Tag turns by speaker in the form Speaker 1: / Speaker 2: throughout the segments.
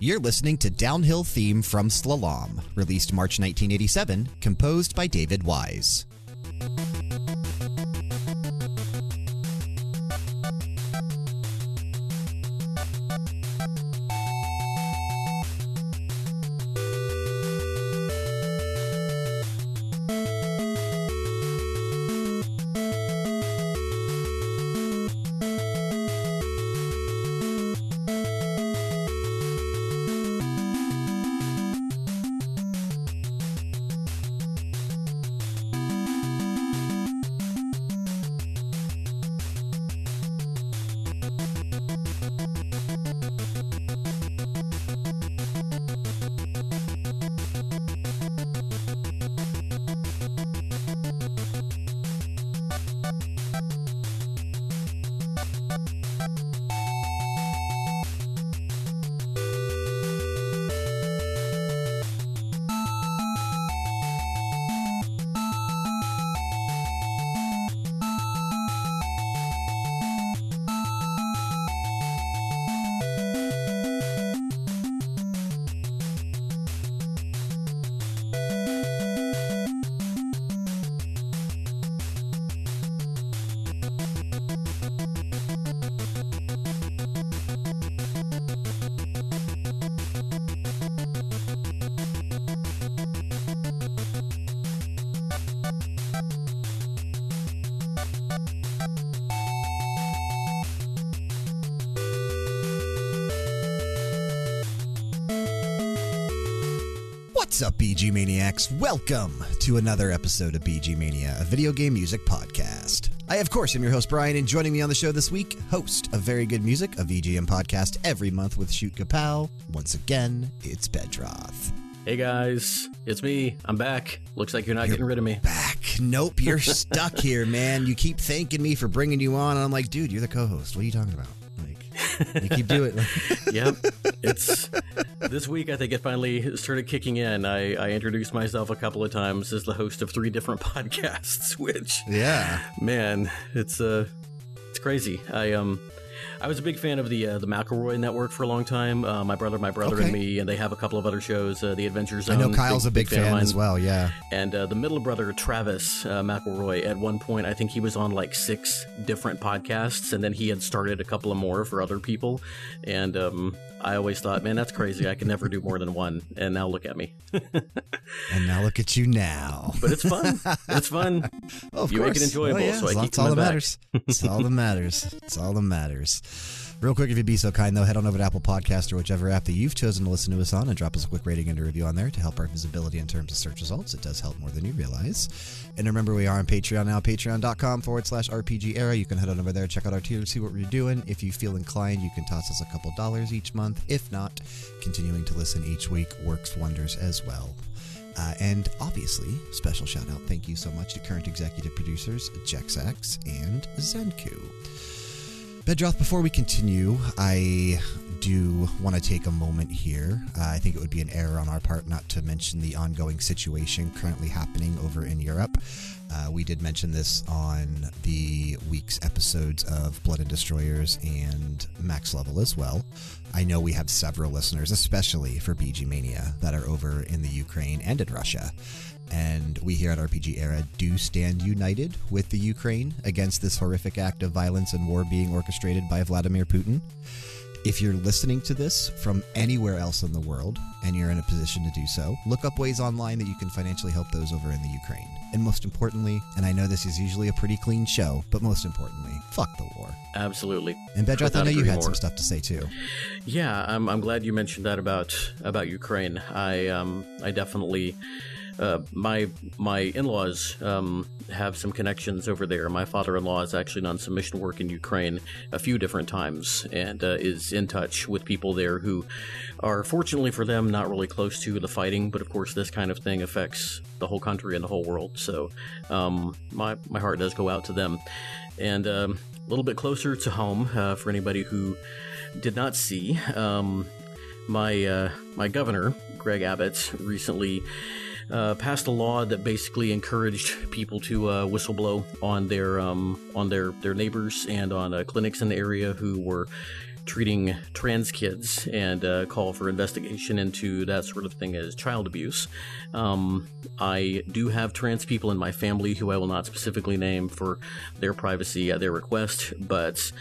Speaker 1: You're listening to Downhill Theme from Slalom, released March 1987, composed by David Wise. Maniacs? Welcome to another episode of VG Mania, a video game music podcast. I, of course, am your host, Brian, and joining me on the show this week, host of Very Good Music, a VGM podcast every month with Shoot Kapow. Once again, it's Bedroth.
Speaker 2: Hey guys, it's me. I'm back. Looks like you're not getting rid of me.
Speaker 1: Back. Nope, you're stuck here, man. You keep thanking me for bringing you on, and I'm like, dude, you're the co host. What are you talking about? Like, you keep doing it.
Speaker 2: yep. It's this week. I think it finally started kicking in. I, I introduced myself a couple of times as the host of three different podcasts, which
Speaker 1: yeah,
Speaker 2: man, it's uh, it's crazy. I um. I was a big fan of the uh, the McElroy Network for a long time. Uh, my brother, my brother,
Speaker 1: Okay.
Speaker 2: and me, and they have a couple of other shows. Uh, the Adventure Zone.
Speaker 1: I know Kyle's a big,
Speaker 2: of
Speaker 1: fan
Speaker 2: mine.
Speaker 1: as well. Yeah.
Speaker 2: And uh, the middle brother, Travis uh, McElroy, at one point, I think he was on like six different podcasts, and then he had started a couple of more for other people. And um, I always thought, man, that's crazy. I can never do more than one. And now look at me.
Speaker 1: And now look at you now.
Speaker 2: But it's fun. it's fun.
Speaker 1: Oh, of
Speaker 2: You make it
Speaker 1: course.
Speaker 2: enjoyable,
Speaker 1: Oh, yeah.
Speaker 2: so I keep
Speaker 1: all that matters. It's all that matters. It's all that matters. Real quick, if you'd be so kind, though, head on over to Apple Podcast or whichever app that you've chosen to listen to us on and drop us a quick rating and a review on there to help our visibility in terms of search results. It does help more than you realize. And remember, we are on Patreon now, patreon.com forward slash RPG era. You can head on over there, check out our tier, see what we're doing. If you feel inclined, you can toss us a couple dollars each month. If not, continuing to listen each week works wonders as well. Uh, and obviously, special shout out thank you so much to current executive producers Jexax and Zenku. Bedroth, before we continue, I do want to take a moment here. Uh, I think it would be an error on our part not to mention the ongoing situation currently happening over in Europe. Uh, we did mention this on the week's episodes of Blood and Destroyers and Max Level as well. I know we have several listeners, especially for VG Mania, that are over in the Ukraine and in Russia. And we here at RPG Era do stand united with the Ukraine against this horrific act of violence and war being orchestrated by Vladimir Putin. If you're listening to this from anywhere else in the world and you're in a position to do so, look up ways online that you can financially help those over in the Ukraine. And most importantly, and I know this is usually a pretty clean show, but most importantly, fuck the war.
Speaker 2: Absolutely.
Speaker 1: And Bedroth, I know you had
Speaker 2: more.
Speaker 1: some stuff to say too.
Speaker 2: Yeah, I'm, I'm glad you mentioned that about about Ukraine. I um I definitely uh, my my in-laws um, have some connections over there. My father-in-law has actually done some mission work in Ukraine a few different times and uh, is in touch with people there who are, fortunately for them, not really close to the fighting. But of course, this kind of thing affects the whole country and the whole world. So um, my my heart does go out to them. And um, a little bit closer to home uh, for anybody who did not see. Um, my uh, my governor, Greg Abbott, recently uh, passed a law that basically encouraged people to uh, whistleblow on their um, on their their neighbors and on uh, clinics in the area who were treating trans kids and uh, call for investigation into that sort of thing as child abuse. Um, I do have trans people in my family who I will not specifically name for their privacy at their request, but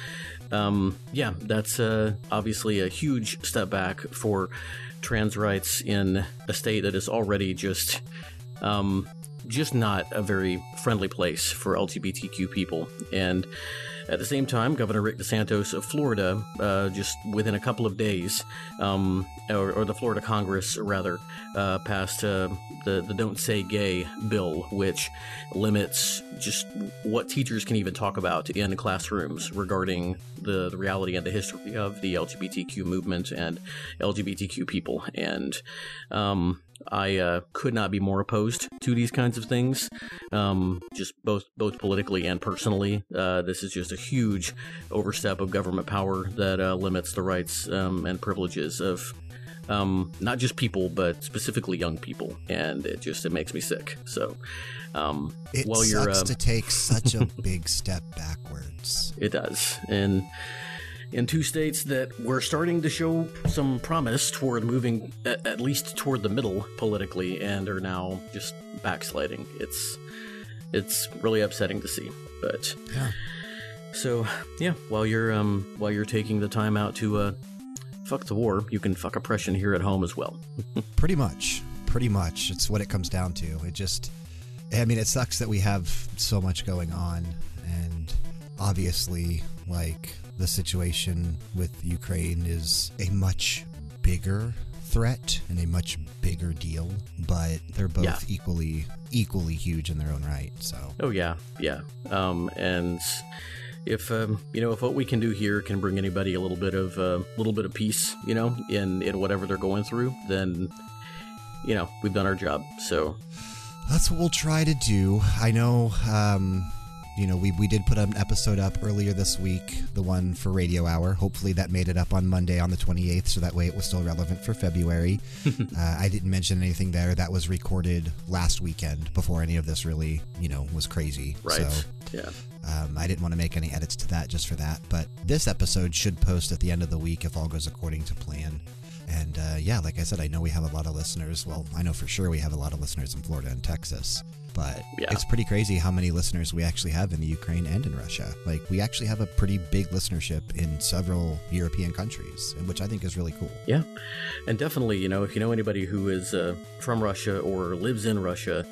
Speaker 2: um, yeah, that's uh, obviously a huge step back for trans rights in a state that is already just um, just not a very friendly place for LGBTQ people. And at the same time, Governor Rick DeSantis of Florida, uh, just within a couple of days, um, or, or, the Florida Congress rather, uh, passed uh, the the Don't Say Gay bill, which limits just what teachers can even talk about in classrooms regarding the, the reality and the history of the LGBTQ movement and LGBTQ people. And um, I uh, could not be more opposed to these kinds of things, um, just both both politically and personally. Uh, this is just a huge overstep of government power that uh, limits the rights um, and privileges of um, not just people, but specifically young people, and it just it makes me sick. So, um,
Speaker 1: it
Speaker 2: while
Speaker 1: sucks
Speaker 2: you're uh,
Speaker 1: to take such a big step backwards.
Speaker 2: It does, and in two states that were starting to show some promise toward moving at, at least toward the middle politically and are now just backsliding. It's it's really upsetting to see. But
Speaker 1: yeah.
Speaker 2: So yeah, while you're um while you're taking the time out to uh fuck the war, you can fuck oppression here at home as well.
Speaker 1: Pretty much. Pretty much. It's what it comes down to. It just I mean it sucks that we have so much going on and obviously like the situation with Ukraine is a much bigger threat and a much bigger deal, but they're both
Speaker 2: Yeah.
Speaker 1: equally equally huge in their own right. So
Speaker 2: Oh yeah, yeah. Um, and if um, you know if what we can do here can bring anybody a little bit of a uh, little bit of peace, you know, in in whatever they're going through, then you know we've done our job. So
Speaker 1: that's what we'll try to do. I know, um, you know, we, we did put an episode up earlier this week, the one for Radio Hour. Hopefully that made it up on Monday on the 28th, so that way it was still relevant for February. uh, I didn't mention anything there. That was recorded last weekend before any of this really, you know, was crazy.
Speaker 2: right,
Speaker 1: So
Speaker 2: yeah,
Speaker 1: um, I didn't want to make any edits to that just for that. But this episode should post at the end of the week if all goes according to plan. And uh, yeah, like I said, I know we have a lot of listeners. Well, I know for sure we have a lot of listeners in Florida and Texas. But
Speaker 2: Yeah.
Speaker 1: it's pretty crazy how many listeners we actually have in the Ukraine and in Russia. Like, we actually have a pretty big listenership in several European countries, which I think is really cool.
Speaker 2: yeah, and definitely, you know, if you know anybody who is uh, from Russia or lives in Russia.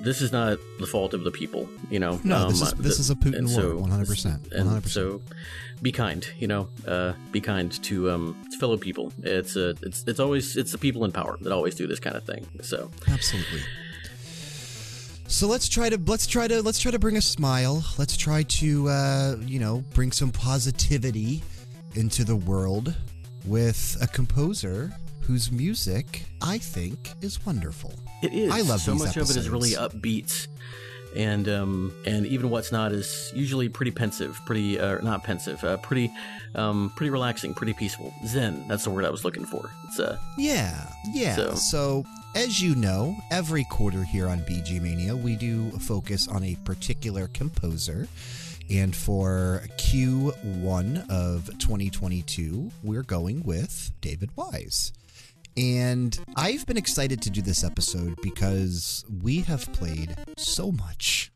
Speaker 2: This is not the fault of the people, you know.
Speaker 1: No, this is this
Speaker 2: the-
Speaker 1: is a Putin war,
Speaker 2: so-
Speaker 1: 100%.
Speaker 2: and
Speaker 1: 100%.
Speaker 2: so be kind you know uh, be kind to um, fellow people it's uh, it's it's always it's the people in power that always do this kind of thing so
Speaker 1: Absolutely. So let's try to let's try to let's try to bring a smile. Let's try to uh, you know bring some positivity into the world with a composer whose music I think is wonderful.
Speaker 2: it is
Speaker 1: I love
Speaker 2: so
Speaker 1: these
Speaker 2: much of it is really upbeat and um and even what's not is usually pretty pensive pretty uh, not pensive uh, pretty um pretty relaxing pretty peaceful zen that's the word i was looking for it's uh
Speaker 1: Yeah, yeah.
Speaker 2: So-
Speaker 1: So, as you know, every quarter here on VG Mania, we do focus on a particular composer. And for Q1 of 2022, we're going with David Wise. And I've been excited to do this episode because we have played so much,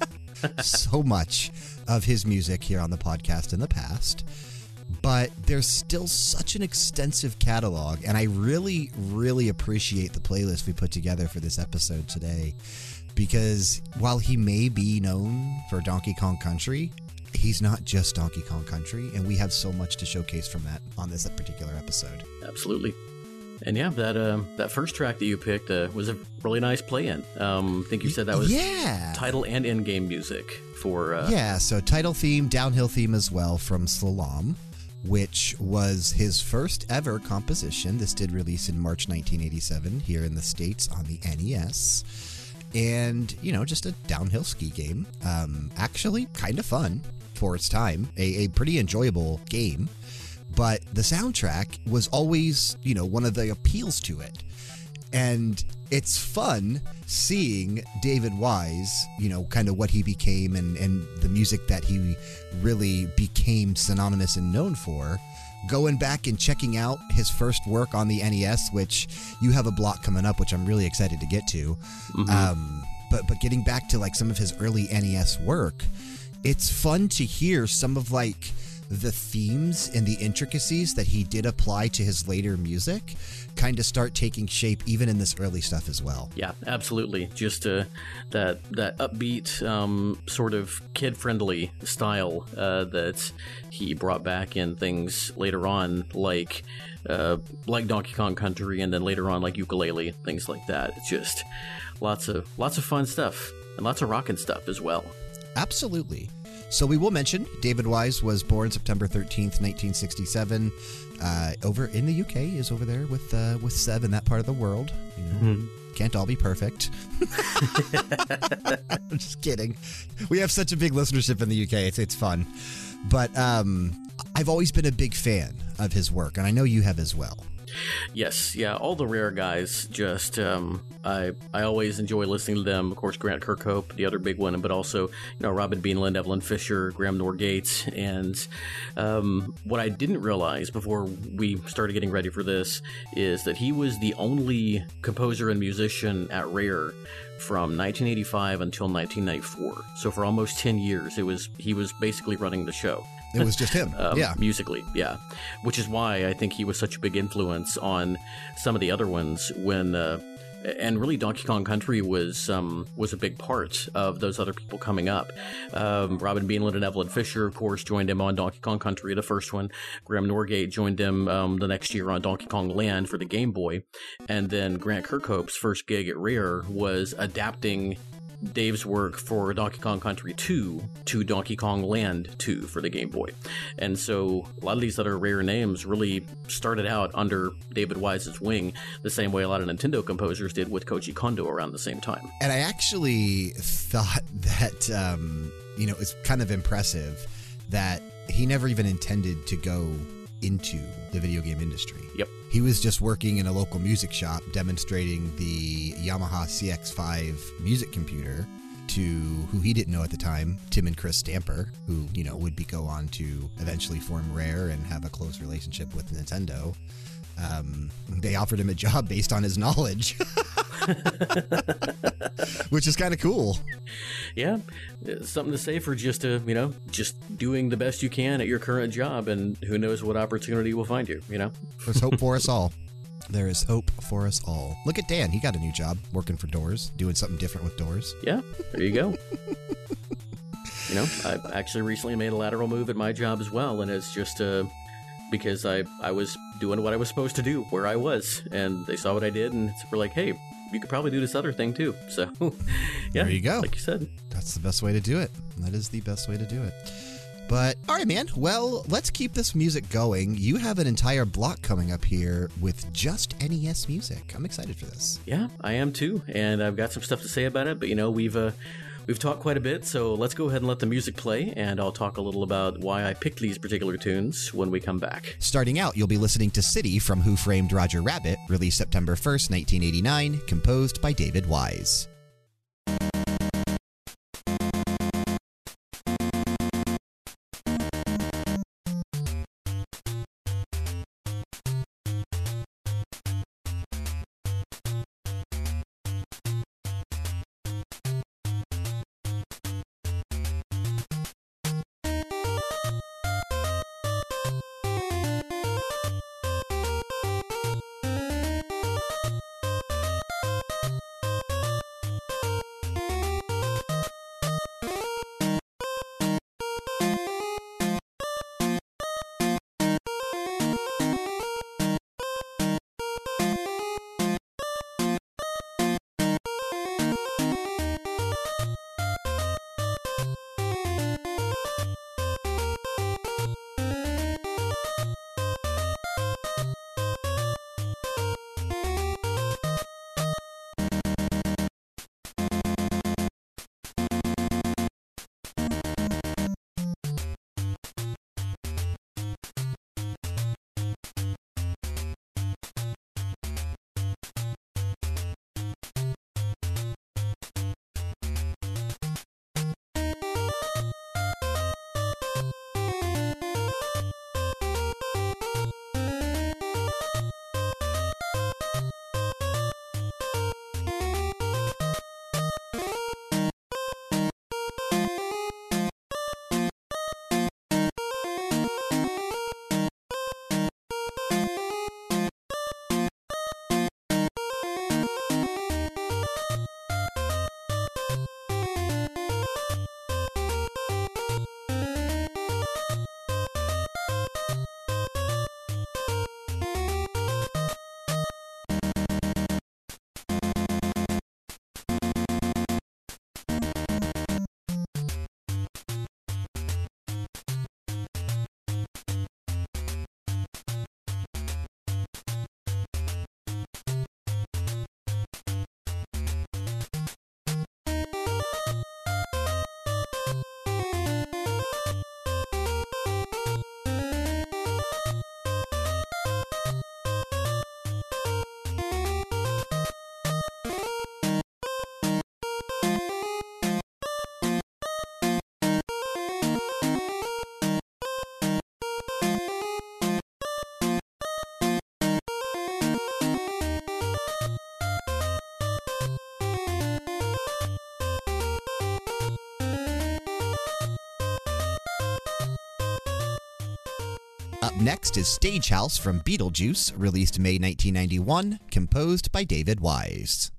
Speaker 1: so much of his music here on the podcast in the past but there's still such an extensive catalog and i really really appreciate the playlist we put together for this episode today because while he may be known for donkey kong country he's not just donkey kong country and we have so much to showcase from that on this particular episode.
Speaker 2: Absolutely and yeah that um that first track that you picked uh, was a really nice play-in um i think you said that was
Speaker 1: yeah
Speaker 2: title and end game music for uh,
Speaker 1: yeah, so title theme, downhill theme as well from Slalom, which was his first ever composition. This did release in March 1987 here in the States on the NES. And, you know, just a downhill ski game. Um, actually, kind of fun for its time, a, a pretty enjoyable game. But the soundtrack was always, you know, one of the appeals to it and it's fun seeing David Wise, you know, kind of what he became and, and the music that he really became synonymous and known for going back and checking out his first work on the NES, which you have a block coming up, which I'm really excited to get to. Um, but but getting back to like some of his early NES work, it's fun to hear some of like the themes and the intricacies that he did apply to his later music kind of start taking shape even in this early stuff as well.
Speaker 2: Yeah, absolutely. Just uh, that that upbeat, um, sort of kid-friendly style uh, that he brought back in things later on, like uh, like Donkey Kong Country, and then later on like Yooka-Laylee, things like that. It's just lots of lots of fun stuff and lots of rockin' stuff as well.
Speaker 1: Absolutely. So we will mention David Wise was born September 13th, 1967. Uh, over in the UK is over there with uh, with Seb in that part of the world. You know, can't all be perfect. I'm just kidding. We have such a big listenership in the UK. It's it's fun. But um, I've always been a big fan of his work, and I know you have as well.
Speaker 2: Yes, yeah, all the rare guys. Just um, I I always enjoy listening to them. Of course, Grant Kirkhope, the other big one, but also you know Robin Beanland, Eveline Fischer, Graham Norgate, and um, what I didn't realize before we started getting ready for this is that he was the only composer and musician at Rare from 1985 until 1994. So for almost 10 years, it was he was basically running the show.
Speaker 1: It was just him.
Speaker 2: um,
Speaker 1: yeah.
Speaker 2: musically, yeah. Which is why I think he was such a big influence on some of the other ones when. Uh, and really, Donkey Kong Country was um, was a big part of those other people coming up. Um, Robin Beanland and Eveline Fischer, of course, joined him on Donkey Kong Country, the first one. Graham Norgate joined him um, the next year on Donkey Kong Land for the Game Boy, and then Grant Kirkhope's first gig at Rare was adapting Dave's work for Donkey Kong Country 2 to Donkey Kong Land 2 for the Game Boy. And so a lot of these other rare names really started out under David Wise's wing, the same way a lot of Nintendo composers did with Koji Kondo around the same time.
Speaker 1: And I actually thought that, um, you know, it's kind of impressive that he never even intended to go into the video game industry.
Speaker 2: Yep.
Speaker 1: He was just working in a local music shop demonstrating the Yamaha CX5 music computer to who he didn't know at the time, Tim and Chris Stamper, who, you know, would be go on to eventually form Rare and have a close relationship with Nintendo. Um, they offered him a job based on his knowledge, which is kind of cool.
Speaker 2: Yeah, something to say for just uh, you know just doing the best you can at your current job, and who knows what opportunity will find you. You know.
Speaker 1: There's hope for us all. There is hope for us all. Look at Dan. He got a new job working for doors, doing something different with doors.
Speaker 2: Yeah, there you go. you know, I actually recently made a lateral move at my job as well, and it's just uh, because I I was doing what I was supposed to do where I was, and they saw what I did, and we're like, hey, you could probably do this other thing too. So, yeah,
Speaker 1: There you go.
Speaker 2: Like you said,
Speaker 1: That's the best way to do it. That is the best way to do it. But, all right, man. Well, let's keep this music going. You have an entire block coming up here with just NES music. I'm excited for this.
Speaker 2: yeah, I am too, and I've got some stuff to say about it. But you know, we've uh, we've talked quite a bit, so let's go ahead and let the music play, and I'll talk a little about why I picked these particular tunes when we come back.
Speaker 1: Starting out, you'll be listening to City from Who Framed Roger Rabbit, released September 1st, 1989, composed by David Wise. Up next is Stagehouse from Beetlejuice, released May 1991, composed by David Wise.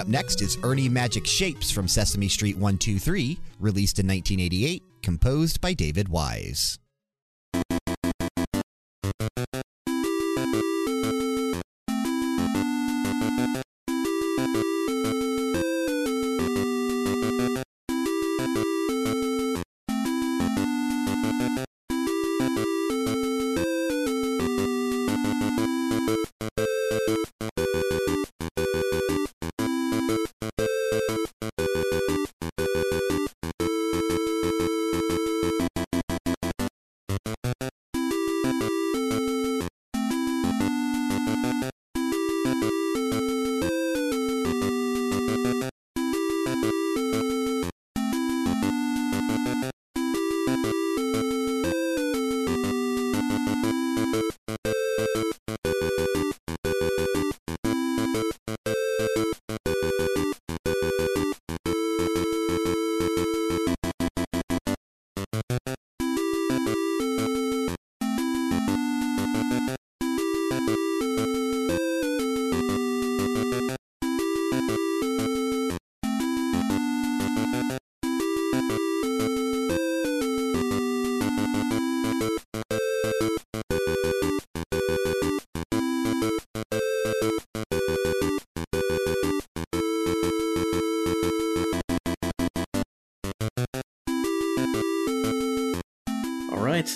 Speaker 1: Up next is Ernie Magic Shapes from Sesame Street 123, released in 1988, composed by David Wise.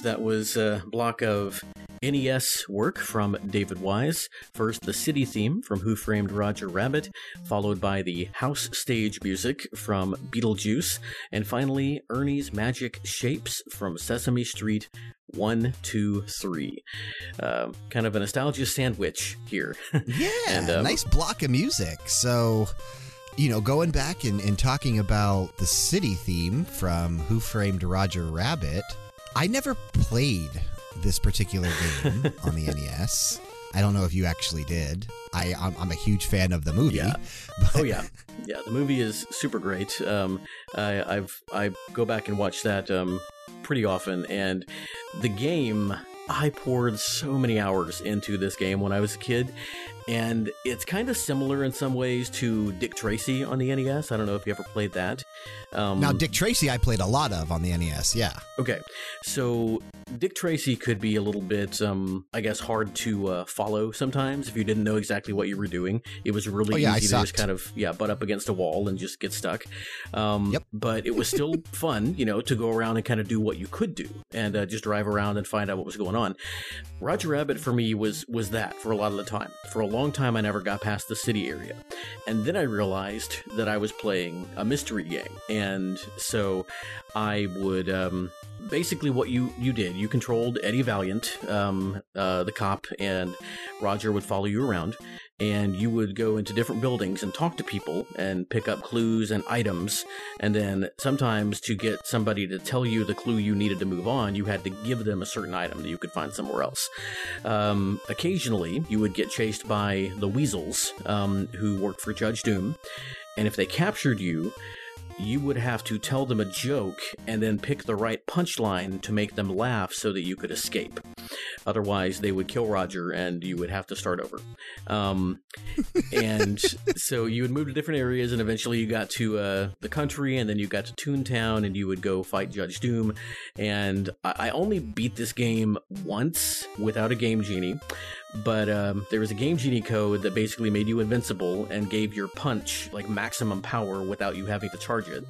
Speaker 2: That was a block of NES work from David Wise. First, the city theme from Who Framed Roger Rabbit, followed by the house stage music from Beetlejuice, and finally, Ernie's Magic Shapes from Sesame Street 1, 2, 3. Uh, kind of a nostalgia sandwich here.
Speaker 1: Yeah,
Speaker 2: And, um,
Speaker 1: nice block of music. So, you know, going back and, and talking about the city theme from Who Framed Roger Rabbit, I never played this particular game on the NES. I don't know if you actually did. I, I'm, I'm a huge fan of the movie.
Speaker 2: Yeah.
Speaker 1: but-
Speaker 2: Oh yeah, yeah. The movie is super great. Um, I, I've I go back and watch that um, pretty often, and the game. I poured so many hours into this game when I was a kid, and it's kind of similar in some ways to Dick Tracy on the NES. I don't know if you ever played that. Um,
Speaker 1: Now, Dick Tracy, I played a lot of on the NES. Yeah.
Speaker 2: Okay, so Dick Tracy could be a little bit, um, I guess, hard to uh, follow sometimes if you didn't know exactly what you were doing. It was really
Speaker 1: Oh, yeah,
Speaker 2: easy to just kind of, yeah, butt up against a wall and just get stuck. Um,
Speaker 1: Yep.
Speaker 2: But it was still fun, you know, to go around and kind of do what you could do and uh, just drive around and find out what was going on. Roger Rabbit for me was was that for a lot of the time. For a long time, I never got past the city area, and then I realized that I was playing a mystery game, and so I would um, basically what you you did. You controlled Eddie Valiant, um, uh, the cop, and Roger would follow you around, and you would go into different buildings and talk to people and pick up clues and items, and then sometimes to get somebody to tell you the clue you needed to move on, you had to give them a certain item that you could find somewhere else. Um, occasionally, you would get chased by the Weasels, um, who worked for Judge Doom, and if they captured you, you would have to tell them a joke and then pick the right punchline to make them laugh so that you could escape. Otherwise, they would kill Roger and you would have to start over. Um, and so you would move to different areas, and eventually you got to uh, the country, and then you got to Toontown, and you would go fight Judge Doom. And I, I only beat this game once without a Game Genie, but um, there was a Game Genie code that basically made you invincible and gave your punch like maximum power without you having to charge it.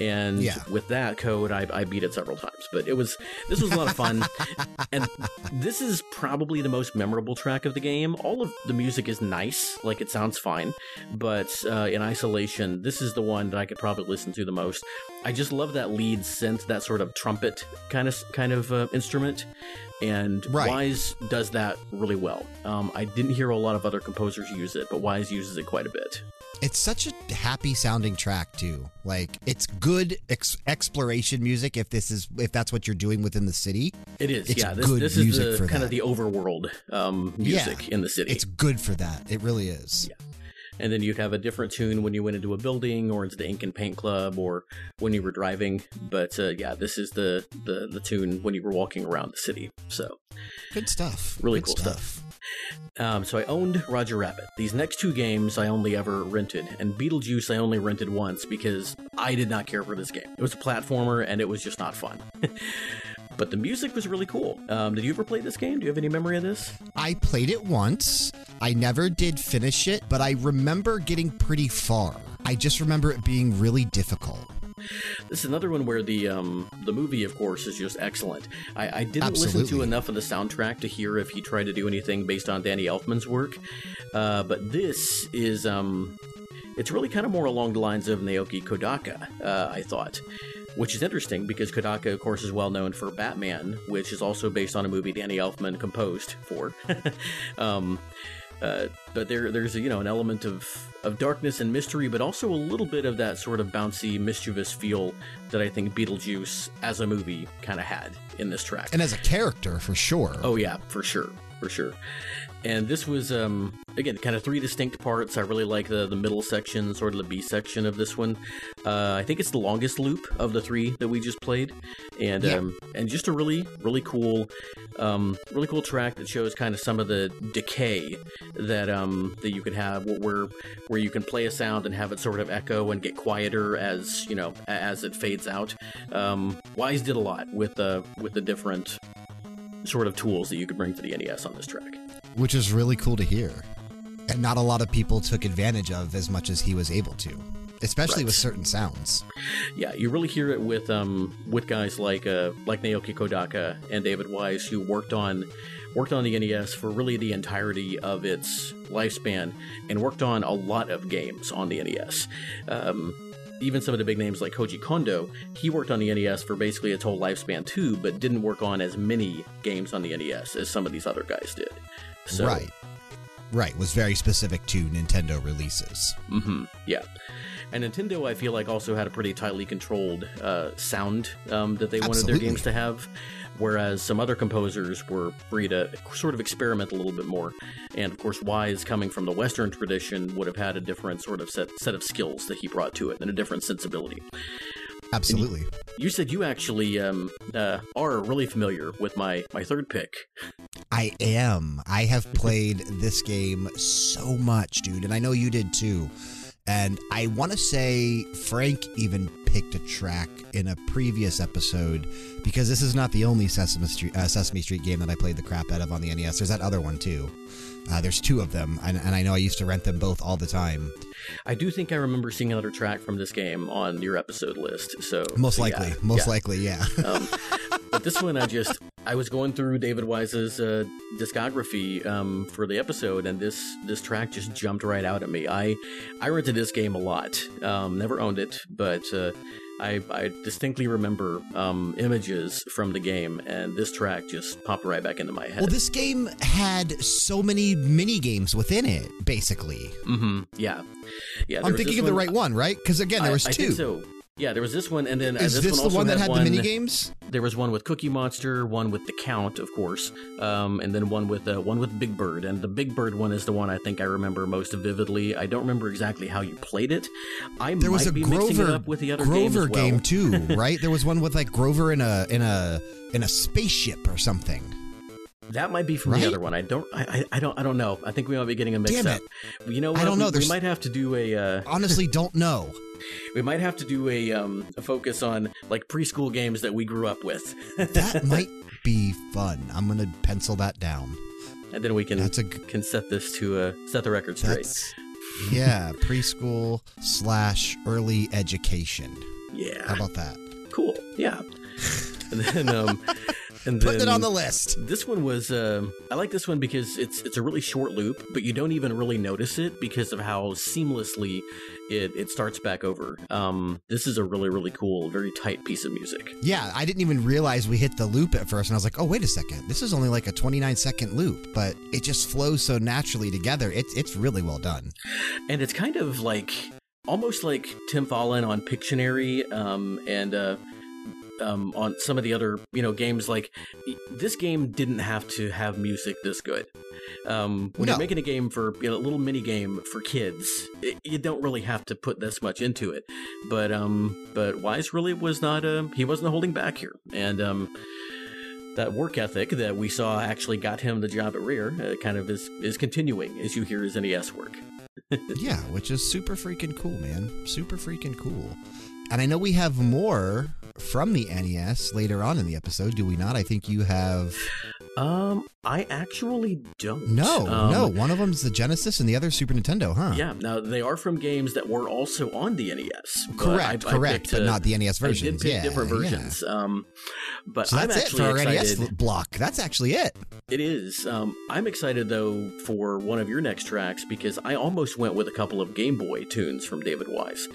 Speaker 2: And
Speaker 1: Yeah.
Speaker 2: with that code, I, I beat it several times. But it was this was a lot of fun, and this is probably the most memorable track of the game. All of the music is nice, like it sounds fine, but uh, in isolation, this is the one that I could probably listen to the most. I just love that lead synth, that sort of trumpet kind of kind of uh, instrument, and
Speaker 1: Right.
Speaker 2: Wise does that really well. Um, I didn't hear a lot of other composers use it, but Wise uses it quite a bit.
Speaker 1: It's such a happy sounding track too. Like it's good ex- exploration music if this is if that's what you're doing within the city.
Speaker 2: It is,
Speaker 1: It's
Speaker 2: yeah. This,
Speaker 1: good
Speaker 2: this
Speaker 1: music
Speaker 2: is
Speaker 1: for
Speaker 2: kind
Speaker 1: that.
Speaker 2: of the overworld um,
Speaker 1: Yeah.
Speaker 2: music in the city.
Speaker 1: It's good for that. It really is.
Speaker 2: Yeah. And then you'd have a different tune when you went into a building or into the ink and paint club or when you were driving. But uh, yeah this is the, the the tune when you were walking around the city. So
Speaker 1: Good stuff.
Speaker 2: Really
Speaker 1: Good
Speaker 2: cool stuff. um, so i owned roger rabbit. These next two games i only ever rented and beetlejuice i only rented once because i did not care for this game. It was a platformer and it was just not fun but the music was really cool um, did you ever play this game do you have any memory of this
Speaker 1: I played it once. I never did finish it, but I remember getting pretty far. I just remember it being really difficult.
Speaker 2: This is another one where the um, the movie, of course, is just excellent. I, I didn't listen to enough of the soundtrack to hear if he tried to do anything based on Danny Elfman's work, uh, but this is um, it's really kind of more along the lines of Naoki Kodaka. Uh, I thought. Which is interesting because Kodaka, of course, is well known for Batman, which is also based on a movie Danny Elfman composed for. um, uh, but there, there's you know an element of of darkness and mystery, but also a little bit of that sort of bouncy, mischievous feel that I think Beetlejuice as a movie kind of had in this track.
Speaker 1: And as a character, for sure.
Speaker 2: Oh yeah, for sure, for sure. And this was um again kind of three distinct parts. I really like the the middle section, sort of the B section of this one. Uh, I think it's the longest loop of the three that we just played, and
Speaker 1: Yeah.
Speaker 2: um and just a really really cool um really cool track that shows kind of some of the decay that um that you can have where where you can play a sound and have it sort of echo and get quieter as you know as it fades out. Um, Wise did a lot with the with the different sort of tools that you could bring to the NES on this track.
Speaker 1: Which is really cool to hear. And not a lot of people took advantage of as much as he was able to, especially
Speaker 2: Right.
Speaker 1: with certain sounds.
Speaker 2: Yeah, you really hear it with um with guys like uh like Naoki Kodaka and David Wise who worked on worked on the NES for really the entirety of its lifespan and worked on a lot of games on the NES. Um, even some of the big names like Koji Kondo, he worked on the NES for basically its whole lifespan too, but didn't work on as many games on the NES as some of these other guys did. So,
Speaker 1: right. Right, was very specific to Nintendo releases.
Speaker 2: Mm-hmm. Yeah. And Nintendo, I feel like, also had a pretty tightly controlled uh, sound um, that they wanted their games to have, whereas some other composers were free to sort of experiment a little bit more. And of course, Wise, coming from the Western tradition, would have had a different sort of set set of skills that he brought to it and a different sensibility.
Speaker 1: Absolutely.
Speaker 2: You said you actually um, uh, are really familiar with my my third pick.
Speaker 1: I am. I have played this game so much, dude, and I know you did too. And I want to say Frank even picked a track in a previous episode because this is not the only Sesame Street, uh, Sesame Street game that I played the crap out of on the NES. There's that other one too. Uh, there's two of them, and, and I know I used to rent them both all the time.
Speaker 2: I do think I remember seeing another track from this game on your episode list. So
Speaker 1: Most
Speaker 2: so
Speaker 1: likely,
Speaker 2: yeah,
Speaker 1: most
Speaker 2: yeah.
Speaker 1: likely, yeah.
Speaker 2: Um, but this one, I just I was going through David Wise's uh, discography um, for the episode, and this this track just jumped right out at me. I I rented this game a lot. Um, never owned it, but uh, I I distinctly remember um, images from the game, and this track just popped right back into my head.
Speaker 1: well, this game had so many mini games within it, basically.
Speaker 2: hmm Yeah, yeah.
Speaker 1: I'm thinking of the right one, right? Because again, there
Speaker 2: I-
Speaker 1: was
Speaker 2: I
Speaker 1: two.
Speaker 2: think so. Yeah, there was this one, and then uh,
Speaker 1: Is
Speaker 2: this,
Speaker 1: this,
Speaker 2: one
Speaker 1: the
Speaker 2: also
Speaker 1: one that had,
Speaker 2: one,
Speaker 1: the mini games?
Speaker 2: There was one with Cookie Monster, one with the Count, of course, um, and then one with uh, one with Big Bird. And the Big Bird one is the one I think I remember most vividly. I don't remember exactly how you played it. I
Speaker 1: There
Speaker 2: might
Speaker 1: was a
Speaker 2: be mixing it
Speaker 1: Grover
Speaker 2: up with the other game
Speaker 1: Grover
Speaker 2: as well.
Speaker 1: game too, right? There was one with like Grover in a in a in a spaceship or something.
Speaker 2: That might be from
Speaker 1: Right?
Speaker 2: the other one. I don't. I, I, don't. I don't know. I think we might be getting a mix
Speaker 1: Damn
Speaker 2: up. You know what?
Speaker 1: I don't
Speaker 2: We-
Speaker 1: know.
Speaker 2: We,
Speaker 1: There's-
Speaker 2: might have to do a. Uh,
Speaker 1: Honestly, don't know.
Speaker 2: we might have to do a, um, a focus on like preschool games that we grew up with,
Speaker 1: That might be fun. I'm gonna pencil that down.
Speaker 2: and then we can
Speaker 1: That's a g-
Speaker 2: can set this to uh, set the record straight.
Speaker 1: yeah preschool slash early education.
Speaker 2: Yeah.
Speaker 1: How about that?
Speaker 2: cool yeah and then um and then
Speaker 1: Putting it on the list.
Speaker 2: this one was um i like this one because it's it's a really short loop but you don't even really notice it because of how seamlessly it it starts back over um this is a really really cool very tight piece of music
Speaker 1: Yeah, I didn't even realize we hit the loop at first, and I was like, "Oh, wait a second! This is only like a 29 second loop, but it just flows so naturally together. It's it's really well done."
Speaker 2: and it's kind of like almost like Tim Follin on Pictionary, um, and uh, um, on some of the other you know games. Like this game didn't have to have music this good. Um, when
Speaker 1: No.
Speaker 2: you're making a game for you know, a little mini game for kids, it, you don't really have to put this much into it. But um, but Wise really was not. Uh, he wasn't holding back here, and um. That work ethic that we saw actually got him the job at Rare uh, kind of is, is continuing as you hear his NES work.
Speaker 1: Yeah, which is super freaking cool, man. Super freaking cool. And I know we have more from the NES later on in the episode, do we not? I think you have.
Speaker 2: Um, I actually don't.
Speaker 1: No,
Speaker 2: Um,
Speaker 1: no. One of them's the Genesis and the other Super Nintendo, huh?
Speaker 2: Yeah, now they are from games that were also on the NES.
Speaker 1: Correct,
Speaker 2: I- I
Speaker 1: correct,
Speaker 2: picked,
Speaker 1: but
Speaker 2: uh,
Speaker 1: not the NES
Speaker 2: I
Speaker 1: versions.
Speaker 2: did pick
Speaker 1: yeah,
Speaker 2: different
Speaker 1: yeah.
Speaker 2: versions. Um, but
Speaker 1: So
Speaker 2: I'm
Speaker 1: that's it for our
Speaker 2: excited.
Speaker 1: NES block. That's actually it.
Speaker 2: It is. Um, I'm excited though for one of your next tracks because I almost went with a couple of Game Boy tunes from David Wise.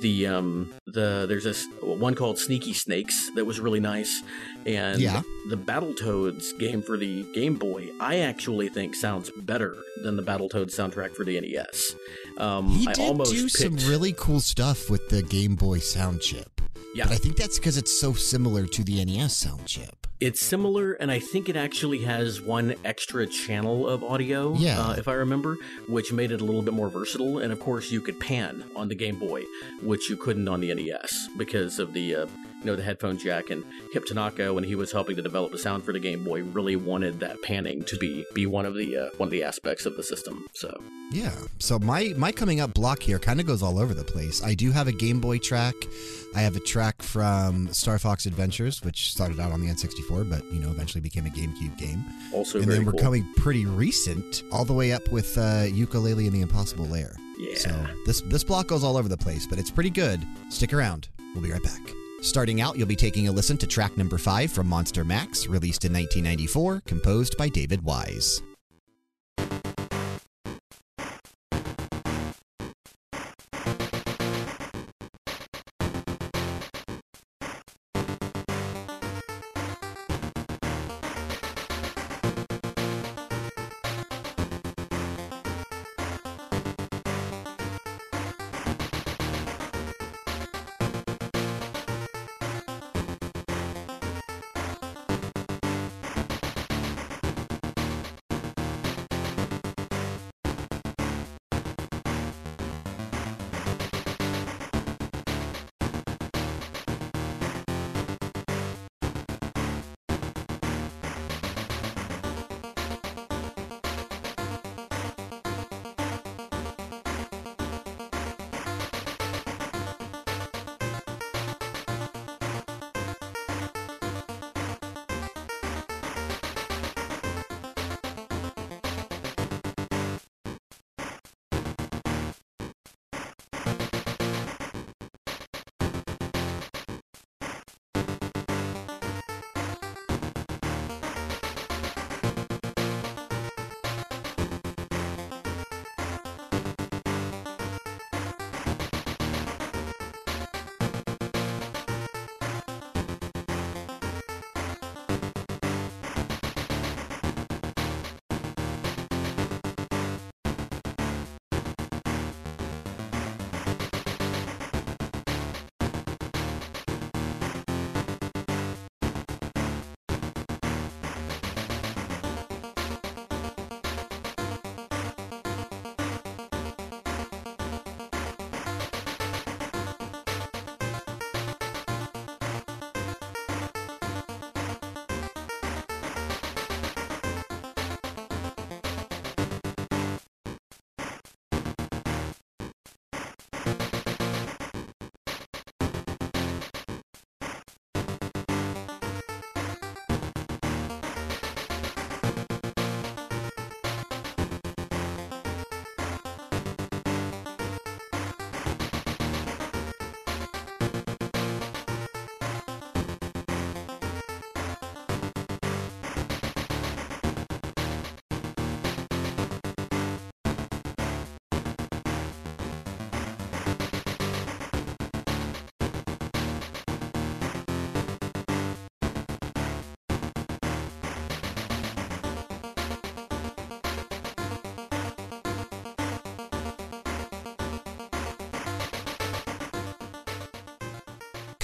Speaker 2: The um the there's this one called Sneaky Snakes that was really nice, and
Speaker 1: Yeah.
Speaker 2: the Battletoads game for the Game Boy I actually think sounds better than the Battletoads soundtrack for the NES. Um,
Speaker 1: He
Speaker 2: I
Speaker 1: did
Speaker 2: almost
Speaker 1: do
Speaker 2: picked,
Speaker 1: some really cool stuff with the Game Boy sound chip.
Speaker 2: Yeah.
Speaker 1: But I think that's because it's so similar to the NES sound chip.
Speaker 2: It's similar, and I think it actually has one extra channel of audio,
Speaker 1: Yeah.
Speaker 2: uh, if I remember, which made it a little bit more versatile. And of course, you could pan on the Game Boy, which you couldn't on the NES because of the uh, you know the headphone jack. And Hip Tanaka, when he was helping to develop the sound for the Game Boy, really wanted that panning to be be one of the uh, one of the aspects of the system. So
Speaker 1: Yeah. So my my coming up block here kind of goes all over the place. I do have a Game Boy track. I have a track from Star Fox Adventures, which started out on the N64, but you know eventually became a GameCube game.
Speaker 2: also
Speaker 1: and then we're
Speaker 2: cool.
Speaker 1: coming pretty recent, all the way up with uh, Yooka-Laylee and the Impossible Lair.
Speaker 2: yeah.
Speaker 1: So this this block goes all over the place, but it's pretty good. Stick around. We'll be right back. Starting out, you'll be taking a listen to track number five from Monster Max, released in 1994, composed by David Wise.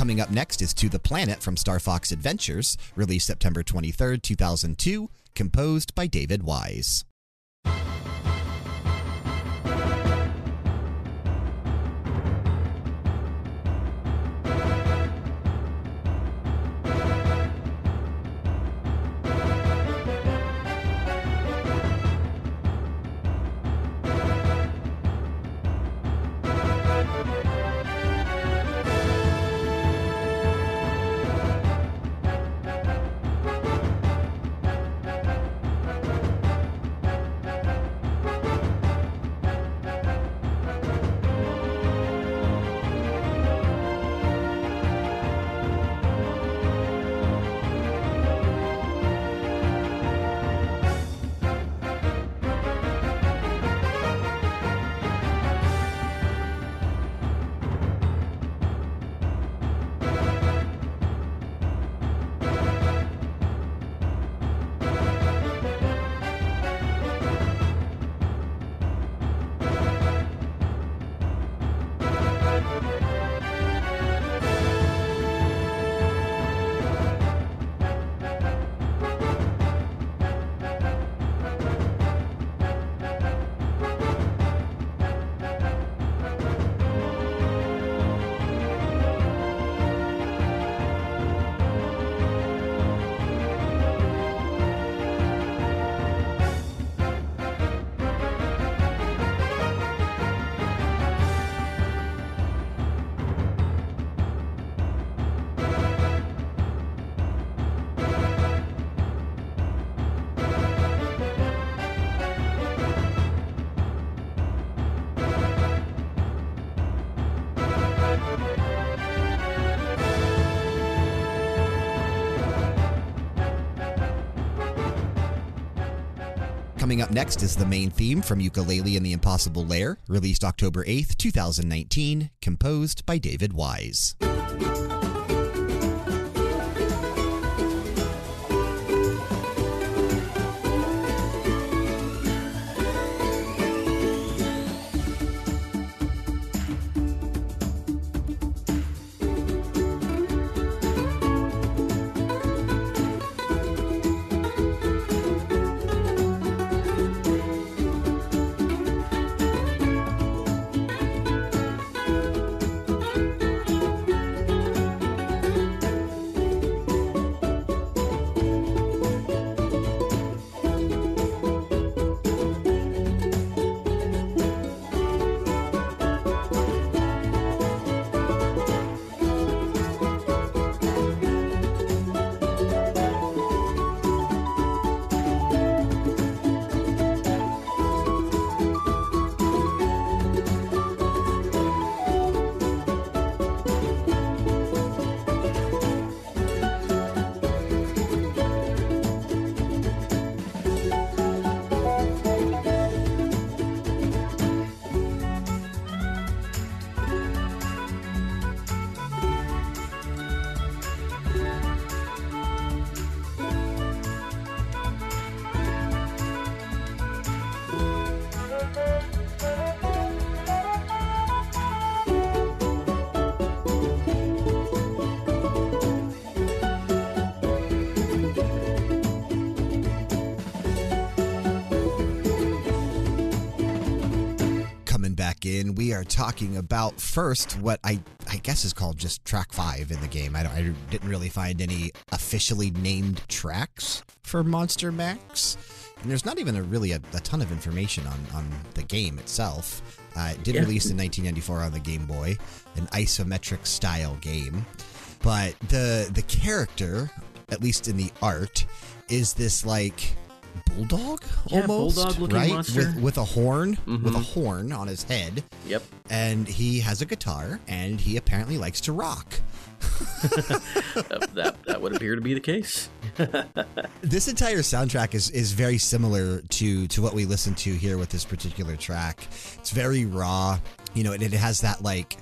Speaker 1: Coming up next is To the Planet from Star Fox Adventures, released September 23rd, 2002, composed by David Wise. Next is the main theme from Yooka-Laylee and the Impossible Lair, released October 8th, 2019, composed by David Wise. Talking about first what I, I guess is called just track five in the game. I, don't- I didn't really find any officially named tracks for Monster Max. And there's not even a really a, a ton of information on, on the game itself. Uh, it did
Speaker 2: Yeah.
Speaker 1: release in 1994 on the Game Boy, an isometric style game. But the the character, at least in the art, is this like bulldog
Speaker 2: Yeah,
Speaker 1: almost,
Speaker 2: bulldog-looking
Speaker 1: right? With with a horn, with a
Speaker 2: Mhm.
Speaker 1: horn on his head,
Speaker 2: Yep.
Speaker 1: and he has a guitar, and he apparently likes to rock.
Speaker 2: that, that, that would appear to be the case.
Speaker 1: This entire soundtrack is is very similar to to what we listen to here with this particular track. It's very raw, you know, and it has that like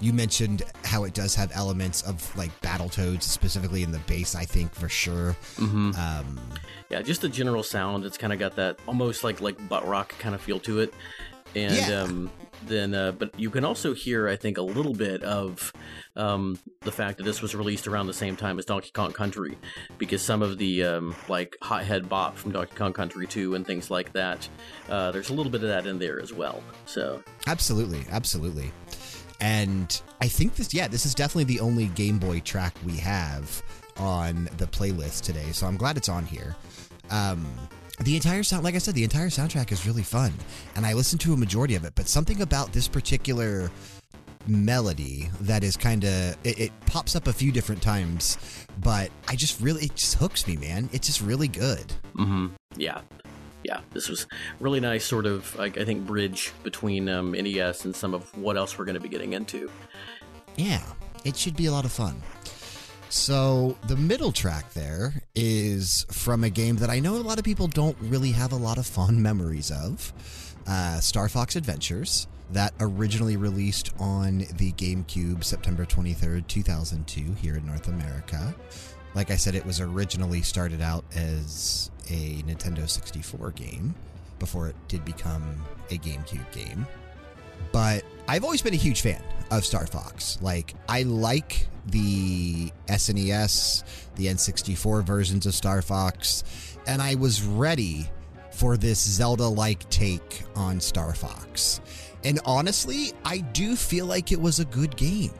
Speaker 1: you mentioned how it does have elements of like Battletoads, specifically in the bass, I think for sure.
Speaker 2: hmm
Speaker 1: Um,
Speaker 2: Yeah, just the general sound. It's kind of got that almost like like butt rock kind of feel to it, and
Speaker 1: Yeah.
Speaker 2: um, then uh, but you can also hear, I think, a little bit of um, the fact that this was released around the same time as Donkey Kong Country, because some of the um, like Hothead Bop from Donkey Kong Country 2 and things like that, uh, there's a little bit of that in there as well. So
Speaker 1: absolutely, absolutely. And I think this, yeah, this is definitely the only Game Boy track we have on the playlist today. So I'm glad it's on here. Um, the entire sound, like I said, the entire soundtrack is really fun. And I listened to a majority of it, but something about this particular melody that is kind of it, it, pops up a few different times but i just really it just hooks me man it's just really good
Speaker 2: mm-hmm. yeah yeah, this was really nice, sort of, I, I think, bridge between um, NES and some of what else we're going to be getting into.
Speaker 1: Yeah, it should be a lot of fun. So, the middle track there is from a game that I know a lot of people don't really have a lot of fond memories of uh, Star Fox Adventures, that originally released on the GameCube September 23rd, 2002, here in North America. Like I said, it was originally started out as a Nintendo 64 game before it did become a GameCube game. But I've always been a huge fan of Star Fox. Like, I like the SNES, the N64 versions of Star Fox, and I was ready for this Zelda like take on Star Fox. And honestly, I do feel like it was a good game.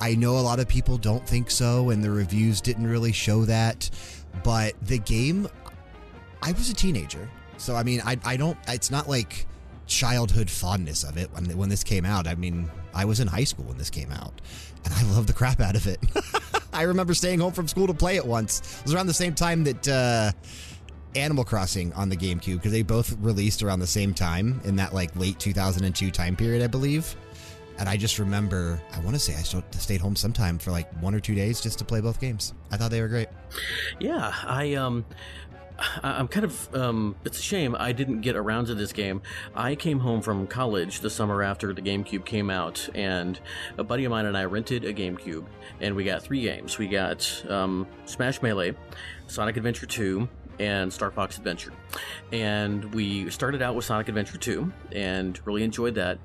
Speaker 1: I know a lot of people don't think so, and the reviews didn't really show that. But the game, I was a teenager. So, I mean, I, I don't, it's not like childhood fondness of it when, when this came out. I mean, I was in high school when this came out, I love the crap out of it. I remember staying home from school to play it once. It was around the same time that uh, Animal Crossing on the GameCube, because they both released around the same time in that like late 2002 time period, I believe. And I just remember, I want to say I stayed home sometime for like one or two days just to play both games. I thought they were great.
Speaker 2: Yeah, I um, I'm kind of um, it's a shame I didn't get around to this game. I came home from college the summer after the GameCube came out, and a buddy of mine and I rented a GameCube, and we got three games. We got um, Smash Melee, Sonic Adventure 2, and Star Fox Adventure. And we started out with Sonic Adventure 2 and really enjoyed that.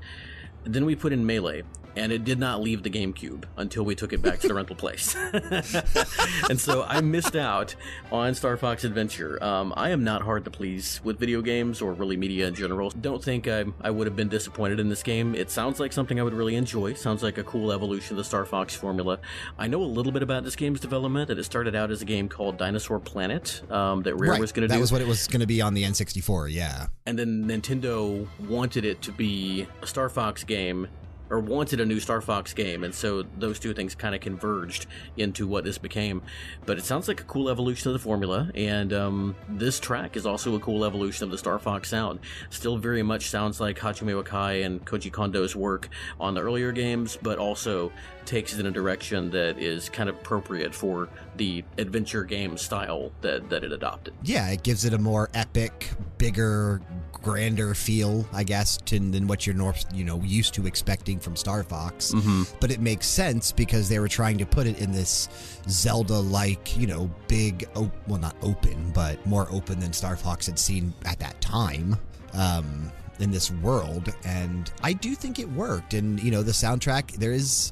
Speaker 2: Then we put in Melee, and it did not leave the GameCube until we took it back to the rental place. and so I missed out on Star Fox Adventure. Um, I am not hard to please with video games or really media in general. Don't think I, I would have been disappointed in this game. It sounds like something I would really enjoy. Sounds like a cool evolution of the Star Fox formula. I know a little bit about this game's development. That it started out as a game called Dinosaur Planet um, that Rare
Speaker 1: right.
Speaker 2: was going to
Speaker 1: do.
Speaker 2: That
Speaker 1: was what it was going to be on the N64. Yeah.
Speaker 2: And then Nintendo wanted it to be a Star Fox game or wanted a new Star Fox game, and so those two things kind of converged into what this became. But it sounds like a cool evolution of the formula, and um, this track is also a cool evolution of the Star Fox sound. Still very much sounds like Hajime Wakai and Koji Kondo's work on the earlier games, but also takes it in a direction that is kind of appropriate for the adventure game style that, that it adopted.
Speaker 1: Yeah, it gives it a more epic, bigger, grander feel, I guess, to, than what you're north, you know used to expecting from Star Fox.
Speaker 2: Mm-hmm.
Speaker 1: But it makes sense because they were trying to put it in this Zelda-like, you know, big, op- well, not open, but more open than Star Fox had seen at that time. Um, in this world, and I do think it worked. And you know, the soundtrack there is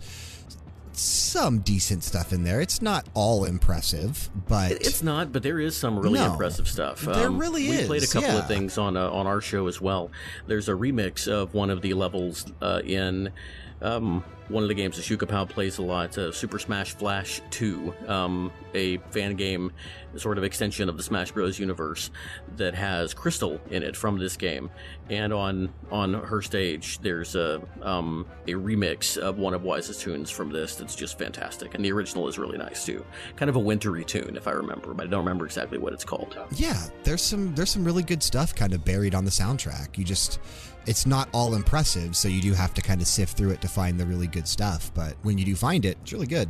Speaker 1: some decent stuff in there. It's not all impressive, but
Speaker 2: it's not. But there is some really
Speaker 1: no,
Speaker 2: impressive stuff.
Speaker 1: There um, really
Speaker 2: we
Speaker 1: is.
Speaker 2: We played a couple
Speaker 1: yeah.
Speaker 2: of things on uh, on our show as well. There's a remix of one of the levels uh, in um, one of the games that Shukapow plays a lot, uh, Super Smash Flash 2, um, a fan game sort of extension of the Smash Bros. universe that has Crystal in it from this game. And on on her stage, there's a um, a remix of one of Wise's tunes from this that's just fantastic. And the original is really nice too. Kind of a wintry tune, if I remember, but I don't remember exactly what it's called.
Speaker 1: Yeah, there's some there's some really good stuff kind of buried on the soundtrack. You just it's not all impressive, so you do have to kind of sift through it to find the really good stuff. But when you do find it, it's really good.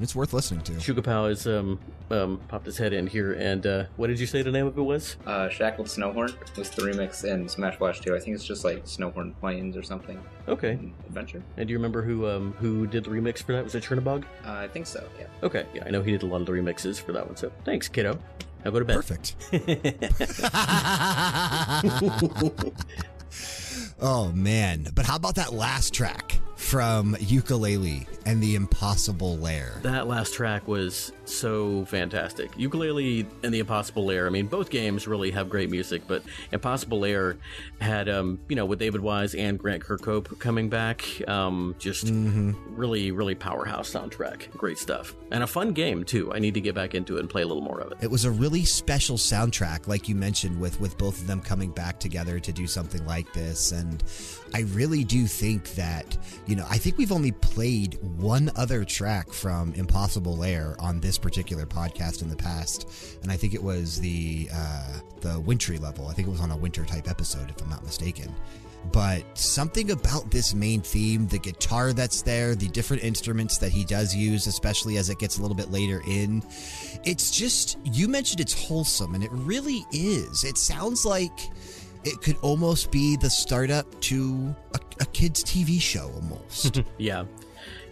Speaker 1: It's worth listening to.
Speaker 2: Shukapow has um, um, popped his head in here, and uh, what did you say the name of it was?
Speaker 3: Uh, Shackled Snowhorn was the remix in Smash Flash 2. I think it's just like Snowhorn Plains or something.
Speaker 2: Okay.
Speaker 3: Adventure.
Speaker 2: And do you remember who um, who did the remix for that? Was it Chernabog?
Speaker 3: Uh, I think so, yeah.
Speaker 2: Okay, yeah, I know he did a lot of the remixes for that one, so thanks, kiddo. Now go to bed.
Speaker 1: Perfect. Oh man! But how about that last track from Yooka-Laylee and the Impossible Lair?
Speaker 2: That last track was so fantastic. Yooka-Laylee and the Impossible Lair. I mean, both games really have great music, but Impossible Lair had, um, you know, with David Wise and Grant Kirkhope coming back, um, just really, really powerhouse soundtrack. Great stuff, and a fun game too. I need to get back into it and play a little more of it.
Speaker 1: It was a really special soundtrack, like you mentioned, with with both of them coming back together to do something like this. And I really do think that you know, I think we've only played one other track from Impossible Lair on this particular podcast in the past, and I think it was the uh, the wintry level. I think it was on a winter type episode, if I'm not mistaken. But something about this main theme, the guitar that's there, the different instruments that he does use, especially as it gets a little bit later in, it's just, you mentioned it's wholesome, and it really is. It sounds like it could almost be the startup to a, a kid's TV show almost.
Speaker 2: Yeah.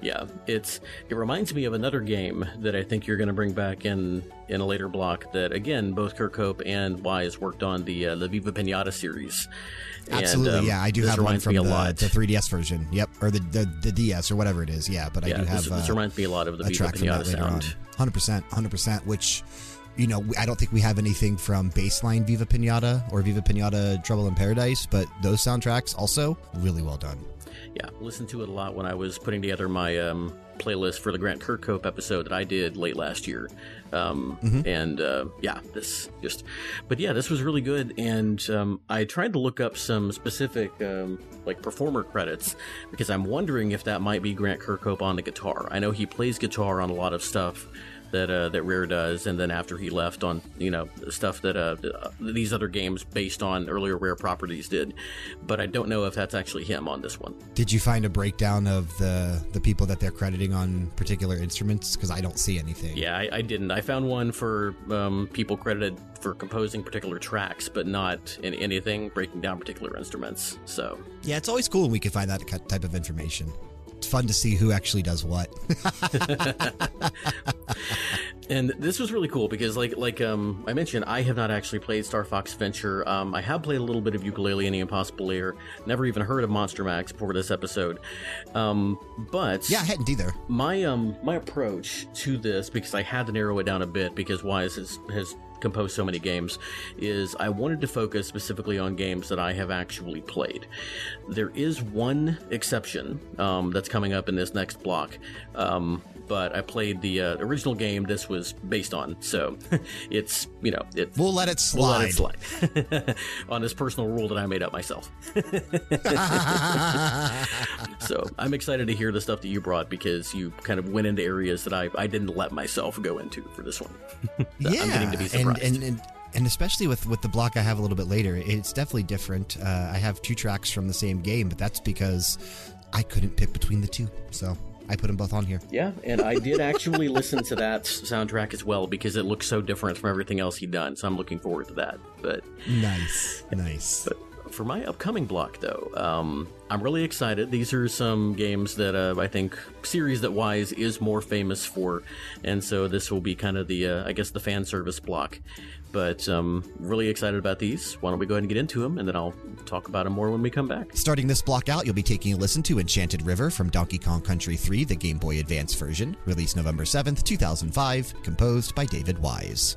Speaker 2: Yeah, it's it reminds me of another game that I think you're going to bring back in in a later block. That again, both Kirkhope and Wise worked on the uh, the Viva Pinata series. And,
Speaker 1: Absolutely,
Speaker 2: um,
Speaker 1: yeah. I do have one from the, the 3DS version. Yep, or the, the the DS or whatever it is. Yeah, but I
Speaker 2: yeah,
Speaker 1: do have
Speaker 2: this, this
Speaker 1: uh,
Speaker 2: reminds me a lot of the Viva
Speaker 1: track from that
Speaker 2: Pinata sound.
Speaker 1: Hundred percent, hundred percent. Which, you know, I don't think we have anything from baseline Viva Pinata or Viva Pinata Trouble in Paradise, but those soundtracks also really well done.
Speaker 2: Yeah, listened to it a lot when I was putting together my um, playlist for the Grant Kirkhope episode that I did late last year. Um,
Speaker 1: Mm-hmm.
Speaker 2: And uh, yeah, this just, but yeah, this was really good. And um, I tried to look up some specific um, like performer credits because I'm wondering if that might be Grant Kirkhope on the guitar. I know he plays guitar on a lot of stuff that uh, that Rare does, and then after he left on you know stuff that uh, these other games based on earlier Rare properties did, but I don't know if that's actually him on this one.
Speaker 1: Did you find a breakdown of the the people that they're crediting on particular instruments? Because I don't see anything.
Speaker 2: Yeah, I, I didn't. I found one for um, people credited for composing particular tracks, but not in anything breaking down particular instruments. So
Speaker 1: Yeah, it's always cool when we can find that type of information. It's fun to see who actually does what.
Speaker 2: and this was really cool because like like um I mentioned I have not actually played Star Fox Adventure. Um I have played a little bit of Yooka-Laylee and the Impossible Lair. Never even heard of Monster Max before this episode. Um but
Speaker 1: yeah, I hadn't either.
Speaker 2: my um my approach to this because I had to narrow it down a bit because Wise has has composed so many games is I wanted to focus specifically on games that I have actually played. There is one exception um, that's coming up in this next block. Um, but I played the uh, original game this was based on, so it's you know it.
Speaker 1: We'll let it slide.
Speaker 2: We'll let it slide on this personal rule that I made up myself. So I'm excited to hear the stuff that you brought because you kind of went into areas that I, I didn't let myself go into for this one. So
Speaker 1: yeah,
Speaker 2: I'm getting to be
Speaker 1: and, and and and especially with with the block I have a little bit later, it's definitely different. Uh, I have two tracks from the same game, but that's because I couldn't pick between the two, so I put them both on here.
Speaker 2: yeah, and I did actually listen to that soundtrack as well because it looks so different from everything else he'd done. So I'm looking forward to that. But
Speaker 1: Nice, nice.
Speaker 2: For my upcoming block, though, um, I'm really excited. These are some games that uh, I think series that Wise is more famous for, and so this will be kind of the, uh, I guess, the fan service block. But um, really excited about these. Why don't we go ahead and get into them, and then I'll talk about them more when we come back.
Speaker 1: Starting this block out, you'll be taking a listen to Enchanted River from Donkey Kong Country 3, the Game Boy Advance version, released November 7th, 2005, composed by David Wise.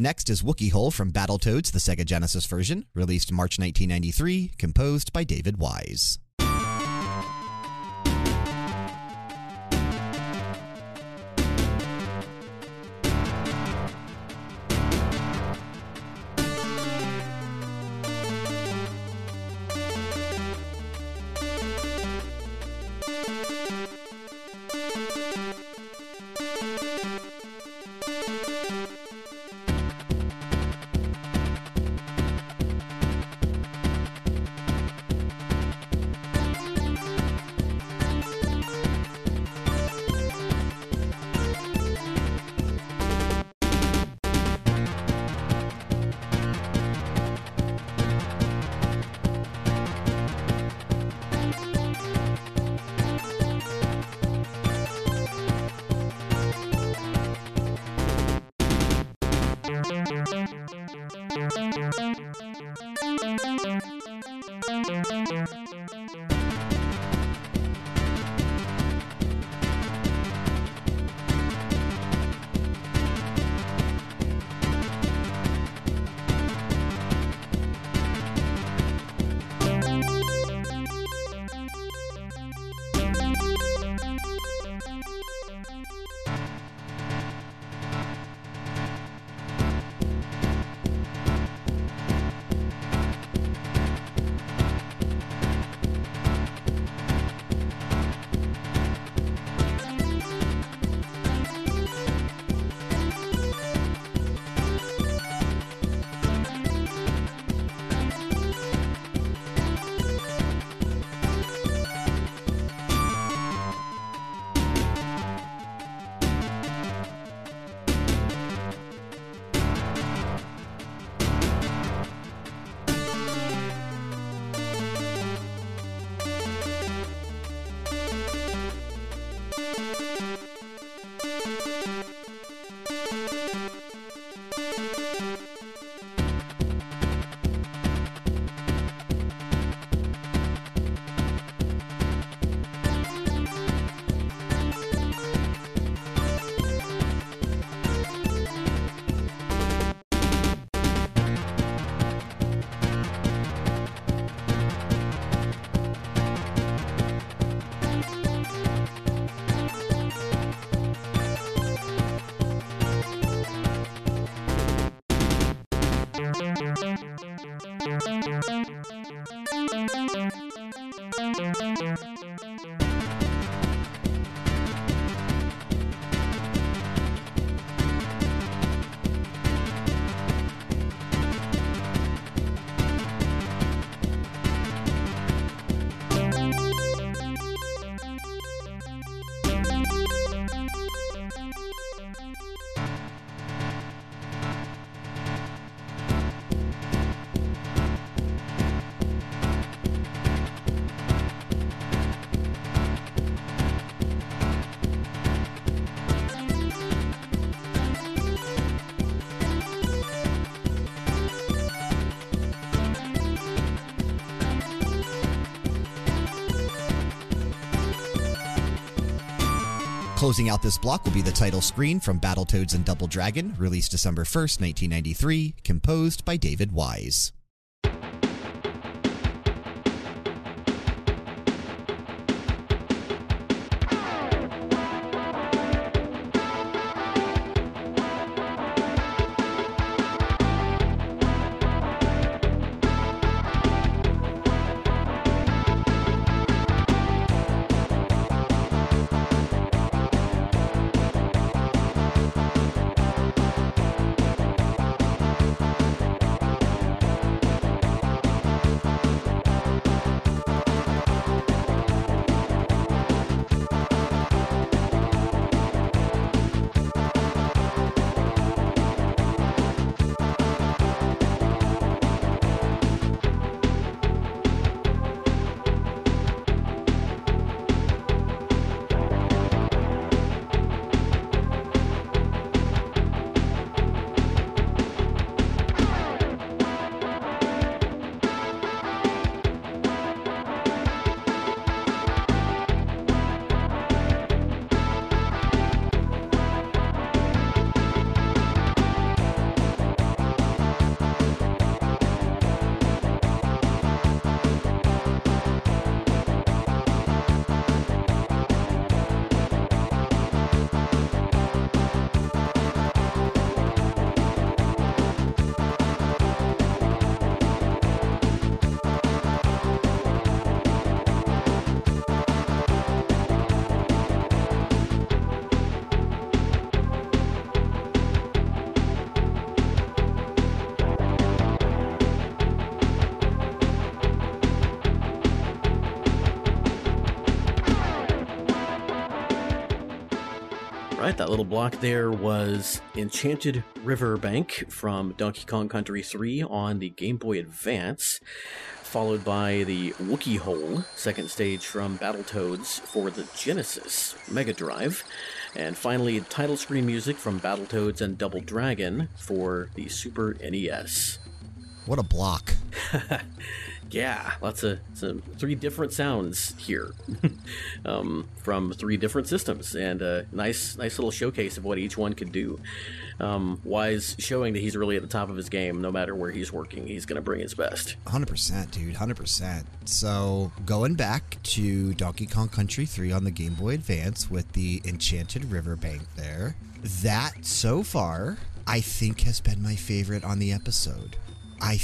Speaker 1: Next is Wookie Hole from Battletoads, the Sega Genesis version, released March 1993, composed by David Wise. Closing out this block will be the title screen from Battletoads and Double Dragon, released December 1st, 1993, composed by David Wise.
Speaker 2: That little block there was Enchanted Riverbank from Donkey Kong Country 3 on the Game Boy Advance, followed by the Wookie Hole, second stage from Battletoads for the Genesis Mega Drive, and finally title screen music from Battletoads and Double Dragon for the Super NES.
Speaker 1: What a block.
Speaker 2: Yeah, lots of some three different sounds here um, from three different systems, and a nice, nice little showcase of what each one could do. Um, Wise showing that he's really at the top of his game, no matter where he's working. He's going to bring his best.
Speaker 1: 100%, dude. 100%. So, going back to Donkey Kong Country 3 on the Game Boy Advance with the Enchanted Riverbank there, that so far, I think has been my favorite on the episode. I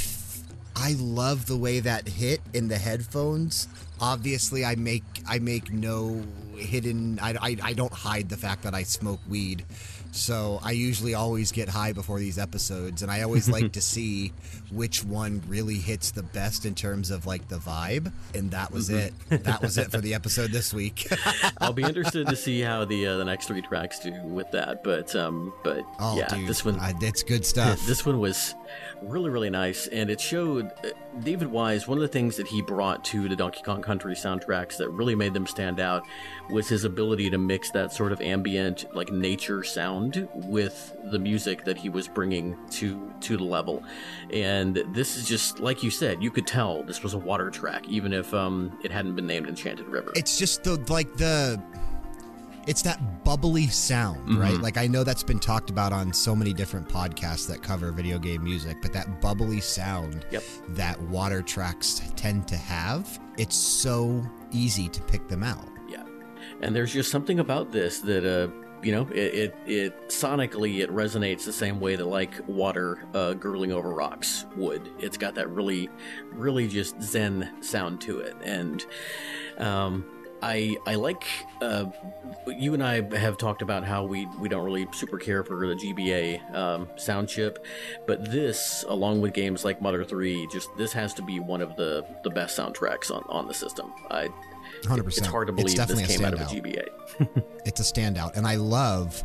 Speaker 1: I love the way that hit in the headphones. Obviously, I make I make no hidden. I, I, I don't hide the fact that I smoke weed. So I usually always get high before these episodes, and I always like to see which one really hits the best in terms of like the vibe. And that was it. That was it for the episode this week.
Speaker 2: I'll be interested to see how the uh, the next three tracks do with that. But um, but
Speaker 1: oh,
Speaker 2: yeah,
Speaker 1: dude,
Speaker 2: this one
Speaker 1: it's good stuff.
Speaker 2: This one was really really nice, and it showed uh, David Wise. One of the things that he brought to the Donkey Kong Country soundtracks that really made them stand out was his ability to mix that sort of ambient, like nature sound, with the music that he was bringing to to the level. And this is just like you said, you could tell this was a water track, even if um, it hadn't been named Enchanted River.
Speaker 1: It's just the like the it's that bubbly sound, right? Like I know that's been talked about on so many different podcasts that cover video game music, but that bubbly sound
Speaker 2: Yep.
Speaker 1: that water tracks tend to have, it's so easy to pick them out.
Speaker 2: Yeah, and there's just something about this that uh, you know, it, it it sonically it resonates the same way that like water uh, gurgling over rocks would. It's got that really, really just zen sound to it, and um. I, I like uh, you and I have talked about how we, we don't really super care for the GBA um, sound chip, but this, along with games like Mother 3, just this has to be one of the, the best soundtracks on, on the system. I
Speaker 1: 100%.
Speaker 2: it's hard to
Speaker 1: It's
Speaker 2: believe this
Speaker 1: definitely a
Speaker 2: came out of a
Speaker 1: standout.
Speaker 2: GBA.
Speaker 1: It's a standout. And I love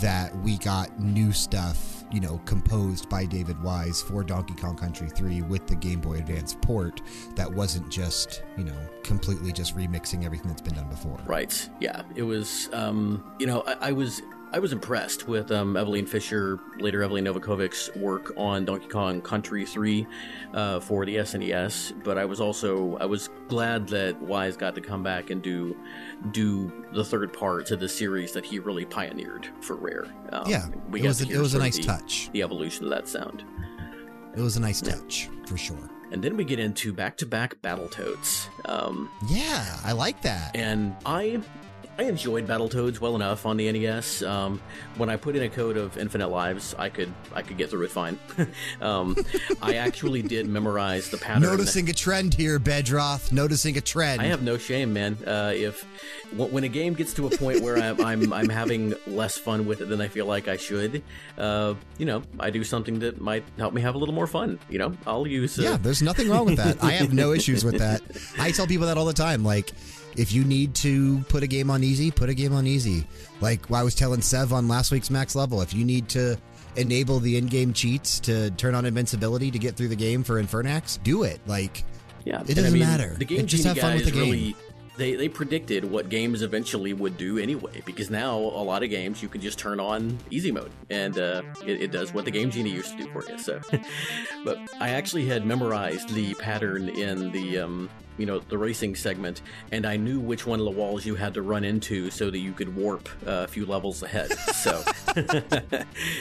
Speaker 1: that we got new stuff, you know, composed by David Wise for Donkey Kong Country 3 with the Game Boy Advance port that wasn't just, you know, completely just remixing everything that's been done before.
Speaker 2: Right. Yeah. It was. Um, you know, I, I was. I was impressed with um, Eveline Fischer, later Eveline Novakovic's work on Donkey Kong Country 3 uh, for the SNES, but I was also I was glad that Wise got to come back and do do the third part to the series that he really pioneered for Rare. Um,
Speaker 1: Yeah,
Speaker 2: we
Speaker 1: it was a, it was a nice
Speaker 2: the,
Speaker 1: touch.
Speaker 2: The evolution of that sound.
Speaker 1: It was a nice touch for sure.
Speaker 2: And then we get into back-to-back Battletoads. Um,
Speaker 1: Yeah, I like that.
Speaker 2: and I I enjoyed Battletoads well enough on the NES. Um, when I put in a code of infinite lives, I could I could get through it fine. um, I actually did memorize the pattern.
Speaker 1: Noticing a trend here, Bedroth. Noticing a trend.
Speaker 2: I have no shame, man. Uh, if w- when a game gets to a point where I'm, I'm I'm having less fun with it than I feel like I should, uh, you know, I do something that might help me have a little more fun. You know, I'll use. Uh,
Speaker 1: Yeah, there's nothing wrong with that. I have no issues with that. I tell people that all the time. Like, if you need to put a game on easy, put a game on easy. Like I was telling Sev on last week's max level, if you need to enable the in-game cheats to turn on invincibility to get through the game for Infernax, do it. Like,
Speaker 2: Yeah,
Speaker 1: It doesn't
Speaker 2: mean,
Speaker 1: matter.
Speaker 2: The game
Speaker 1: Just
Speaker 2: Genie
Speaker 1: have fun with the game.
Speaker 2: really they they predicted what games eventually would do anyway, because now a lot of games you can just turn on easy mode and uh, it, it does what the game genie used to do for you. So, but I actually had memorized the pattern in the um, you know the racing segment, and I knew which one of the walls you had to run into so that you could warp uh, a few levels ahead. So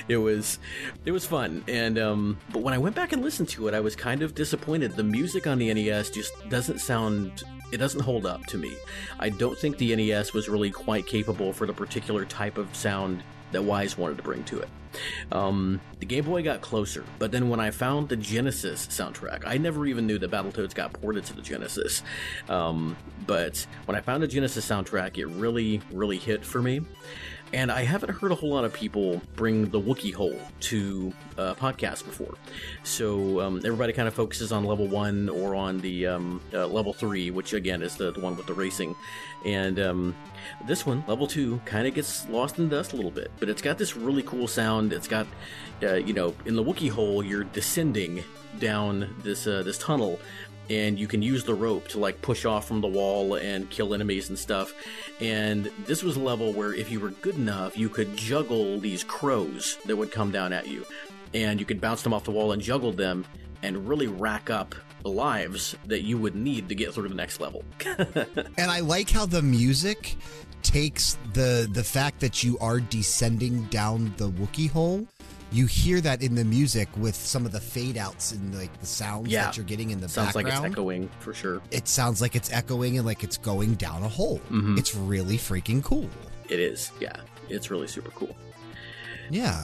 Speaker 2: it was it was fun, and um, but when I went back and listened to it, I was kind of disappointed. The music on the NES just doesn't sound it doesn't hold up to me. I don't think the NES was really quite capable for the particular type of sound that Wise wanted to bring to it. Um, the Game Boy got closer, but then when I found the Genesis soundtrack, I never even knew that Battletoads got ported to the Genesis. Um, but when I found the Genesis soundtrack, it really, really hit for me. And I haven't heard a whole lot of people bring the Wookie hole to uh, podcast before. So um, everybody kind of focuses on level one or on the um, uh, level three, which again is the, the one with the racing. And um, this one, level two, kind of gets lost in the dust a little bit, but it's got this really cool sound. It's got, uh, you know, in the Wookie hole, you're descending down this uh, this tunnel and you can use the rope to like push off from the wall and kill enemies and stuff. And this was a level where if you were good enough, you could juggle these crows that would come down at you. And you could bounce them off the wall and juggle them and really rack up lives that you would need to get through the next level.
Speaker 1: and I like how the music takes the the fact that you are descending down the Wookie hole you hear that in the music with some of the fade outs and like the sounds
Speaker 2: Yeah.
Speaker 1: that you're getting in the background.
Speaker 2: It Sounds like it's echoing for sure.
Speaker 1: It sounds like it's echoing and like it's going down a hole.
Speaker 2: Mhm.
Speaker 1: It's really freaking cool.
Speaker 2: It is, yeah. It's really super cool.
Speaker 1: Yeah.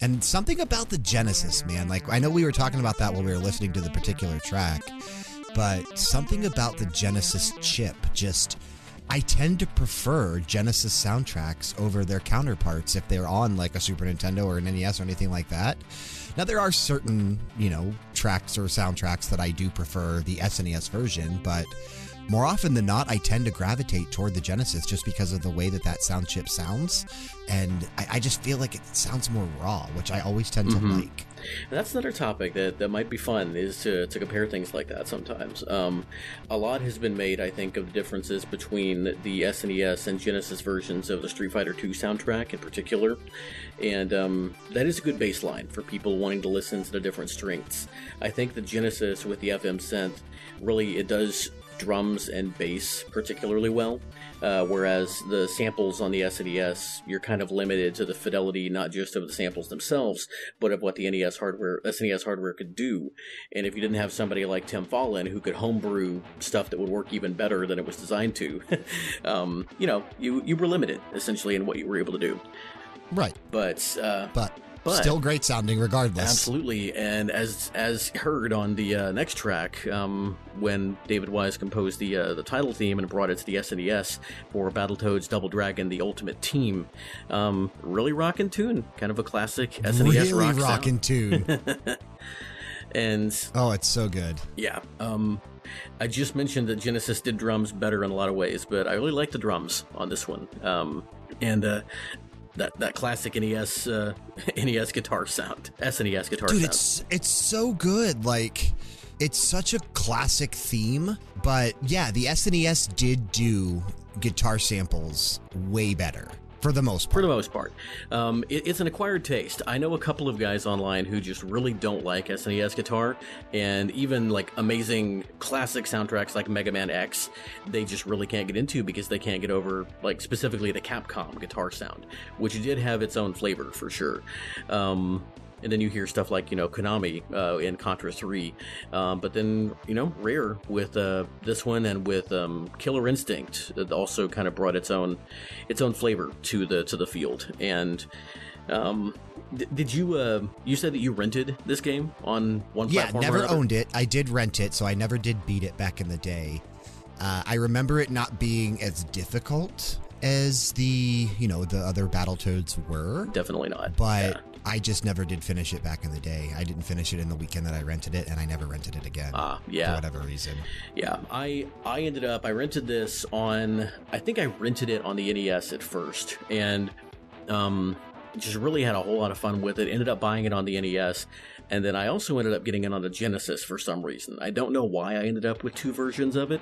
Speaker 1: And something about the Genesis, man. Like, I know we were talking about that while we were listening to the particular track, but something about the Genesis chip just. I tend to prefer Genesis soundtracks over their counterparts if they're on like a Super Nintendo or an NES or anything like that. Now, there are certain, you know, tracks or soundtracks that I do prefer the SNES version, but more often than not, I tend to gravitate toward the Genesis just because of the way that that sound chip sounds. And I, I just feel like it sounds more raw, which I always tend to
Speaker 2: Mhm.
Speaker 1: like.
Speaker 2: And that's another topic that, that might be fun is to, to compare things like that sometimes. Um, a lot has been made, I think, of the differences between the SNES and Genesis versions of the Street Fighter II soundtrack in particular. And um, that is a good baseline for people wanting to listen to the different strengths. I think the Genesis with the FM synth really it does drums and bass particularly well, uh, whereas the samples on the SNES you're kind of limited to the fidelity not just of the samples themselves, but of what the NES hardware SNES hardware could do. And if you didn't have somebody like Tim Follin who could homebrew stuff that would work even better than it was designed to, um, you know, you you were limited essentially in what you were able to do.
Speaker 1: Right.
Speaker 2: But uh,
Speaker 1: But,
Speaker 2: But-
Speaker 1: still great sounding regardless.
Speaker 2: Absolutely, and as as heard on the uh, next track, um, when David Wise composed the uh, the title theme and brought it to the SNES for Battletoads Double Dragon: The Ultimate Team, um, really rockin' tune, kind of a classic SNES
Speaker 1: really
Speaker 2: rock
Speaker 1: rocking tune.
Speaker 2: And
Speaker 1: oh, it's so good.
Speaker 2: yeah, um, I just mentioned that Genesis did drums better in a lot of ways, but I really like the drums on this one. Um, and uh, that that classic NES uh, NES guitar sound, SNES guitar
Speaker 1: Dude,
Speaker 2: sound.
Speaker 1: it's it's so good. Like it's such a classic theme, but yeah, the SNES did do guitar samples way better for the most part.
Speaker 2: for the most part. Um, it, it's an acquired taste. I know a couple of guys online who just really don't like SNES guitar, and even like amazing classic soundtracks like Mega Man X, they just really can't get into because they can't get over like specifically the Capcom guitar sound, which did have its own flavor for sure. Um, and then you hear stuff like you know Konami uh, in Contra 3, um, but then you know Rare with uh, this one and with um, Killer Instinct that also kind of brought its own its own flavor to the to the field. And um, d- did you uh, you said that you rented this game on one
Speaker 1: Yeah,
Speaker 2: platform? or
Speaker 1: never owned it. I did rent it, so I never did beat it back in the day. Uh, I remember it not being as difficult as the you know the other Battletoads were,
Speaker 2: Definitely not.
Speaker 1: but
Speaker 2: Yeah.
Speaker 1: I just never did finish it back in the day. I didn't finish it in the weekend that I rented it, and I never rented it again
Speaker 2: Ah,
Speaker 1: for
Speaker 2: yeah.
Speaker 1: whatever reason.
Speaker 2: Yeah, I I ended up I rented this on I think I rented it on the NES at first and um just really had a whole lot of fun with it. Ended up buying it on the NES and then I also ended up getting it on the Genesis for some reason. I don't know why I ended up with two versions of it,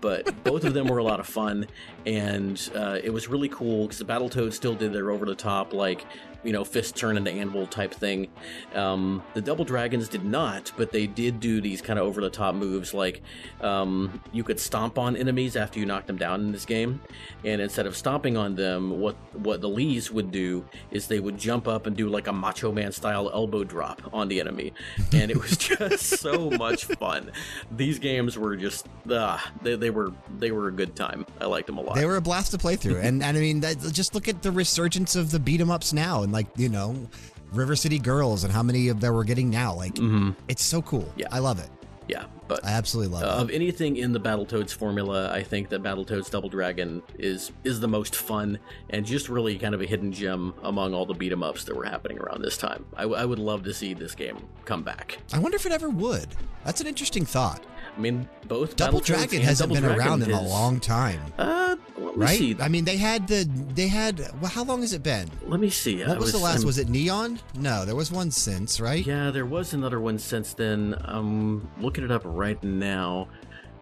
Speaker 2: but both of them were a lot of fun and uh, it was really cool because the Battletoads still did their over the top like you know, fist turn into anvil type thing. Um, the Double Dragons did not, but they did do these kind of over the top moves like um, you could stomp on enemies after you knocked them down in this game. And instead of stomping on them, what, what the Lees would do is they would jump up and do like a Macho Man style elbow drop on the enemy. And it was just so much fun. These games were just, ah, they, they were they were a good time. I liked them a lot.
Speaker 1: They were a blast to play through, and, and I mean, that, just look at the resurgence of the beat 'em ups now, and like you know, River City Girls, and how many of them we're getting now. Like,
Speaker 2: Mhm.
Speaker 1: it's so cool.
Speaker 2: Yeah.
Speaker 1: I love it.
Speaker 2: Yeah, but
Speaker 1: I absolutely love
Speaker 2: uh,
Speaker 1: it.
Speaker 2: of anything in the Battletoads formula, I think that Battletoads Double Dragon is is the most fun and just really kind of a hidden gem among all the beat 'em ups that were happening around this time. I, w- I would love to see this game come back.
Speaker 1: I wonder if it ever would. That's an interesting thought.
Speaker 2: I mean, both
Speaker 1: Double Dragon hasn't
Speaker 2: Double
Speaker 1: been
Speaker 2: Dragon
Speaker 1: around in a long time,
Speaker 2: Uh, let
Speaker 1: right?
Speaker 2: see.
Speaker 1: I mean, they had the they had. Well, how long has it been?
Speaker 2: Let me see.
Speaker 1: What was the last?
Speaker 2: I'm-
Speaker 1: Was it Neon? No, there was one since, right?
Speaker 2: Yeah, there was another one since then. I'm looking it up right now.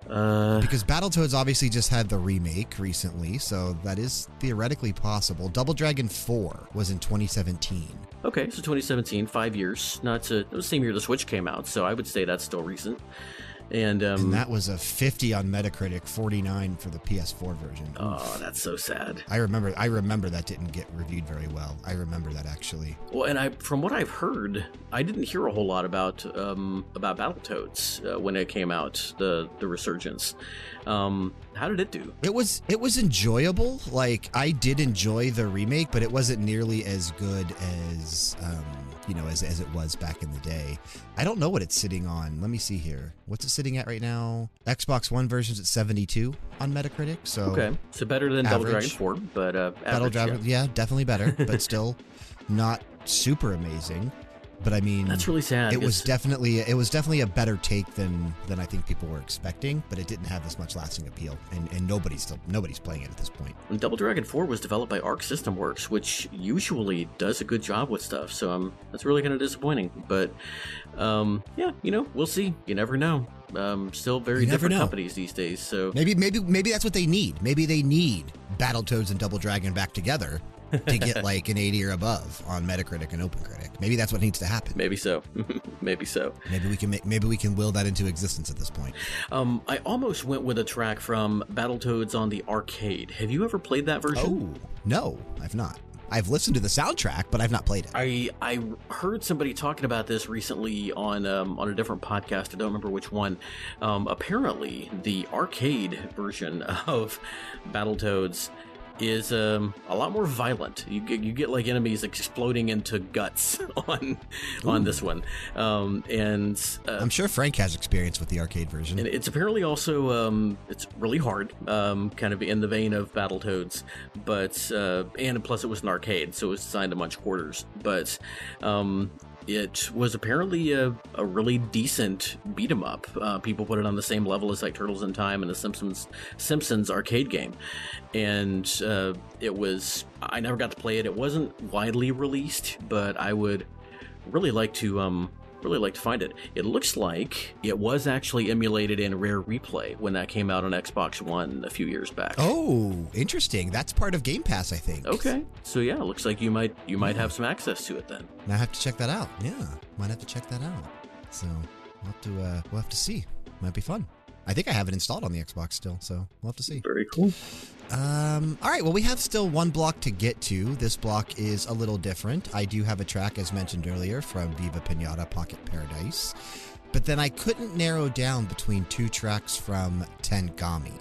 Speaker 2: Uh,
Speaker 1: Because Battletoads obviously just had the remake recently, so that is theoretically possible. Double Dragon 4 was in 2017.
Speaker 2: okay, so 2017, five years. Not to, it was the same year the Switch came out, so I would say that's still recent. And um,
Speaker 1: And that was a 50 on Metacritic, 49 for the PS4 version.
Speaker 2: oh, that's so sad.
Speaker 1: I remember I remember that didn't get reviewed very well. I remember that actually.
Speaker 2: Well, and I, from what I've heard, I didn't hear a whole lot about um, about Battletoads uh, when it came out, the the resurgence. Um, how did it do?
Speaker 1: It was it was enjoyable. Like I did enjoy the remake, but it wasn't nearly as good as um, you know as as it was back in the day. I don't know what it's sitting on. Let me see here. What's it sitting at right now? Xbox One version's at 72 on Metacritic. So
Speaker 2: Okay, so better than Double Dragon 4, but uh,
Speaker 1: Battle
Speaker 2: average,
Speaker 1: Driver,
Speaker 2: yeah.
Speaker 1: yeah, definitely better, but still not super amazing. But I mean,
Speaker 2: That's really sad.
Speaker 1: it was definitely it was definitely a better take than than I think people were expecting, but it didn't have as much lasting appeal, and, and nobody's still nobody's playing it at this point.
Speaker 2: And Double Dragon 4 was developed by Arc System Works, which usually does a good job with stuff. So um, that's really kind of disappointing. But um, yeah, you know, we'll see. You never know. Um, still very different
Speaker 1: know.
Speaker 2: companies these days. So
Speaker 1: Maybe maybe maybe that's what they need. Maybe they need Battletoads and Double Dragon back together to get like an 80 or above on Metacritic and OpenCritic. Maybe that's what needs to happen.
Speaker 2: maybe so. maybe so.
Speaker 1: Maybe we can make maybe we can will that into existence at this point.
Speaker 2: Um, I almost went with a track from Battletoads on the arcade. Have you ever played that version?
Speaker 1: Oh no, I've not. I've listened to the soundtrack, but I've not played it.
Speaker 2: I I heard somebody talking about this recently on um, on a different podcast. I don't remember which one. Um, apparently, the arcade version of Battletoads is um, a lot more violent. You get you get like enemies exploding into guts on on this one, um, and uh,
Speaker 1: I'm sure Frank has experience with the arcade version.
Speaker 2: and it's apparently also um, it's really hard, um, kind of in the vein of Battletoads, but uh, and plus it was an arcade, so it was designed to munch quarters. But um, it was apparently a, a really decent beat 'em up. Uh, people put it on the same level as like Turtles in Time and the Simpsons Simpsons arcade game, and uh, it was. I never got to play it. It wasn't widely released, but I would really like to um really like to find it. It looks like it was actually emulated in Rare Replay when that came out on Xbox One a few years back.
Speaker 1: Oh, interesting. That's part of Game Pass, I think.
Speaker 2: Okay. So yeah, it looks like you might you might have some access to it then.
Speaker 1: I have to check that out. Yeah, might have to check that out. So we'll have to uh, we'll have to see. Might be fun. I think I have it installed on the Xbox still, so we'll have to see.
Speaker 2: Very cool.
Speaker 1: Um, all right, well, we have still one block to get to. This block is a little different. I do have a track, as mentioned earlier, from Viva Pinata Pocket Paradise, but then I couldn't narrow down between two tracks from Tengami.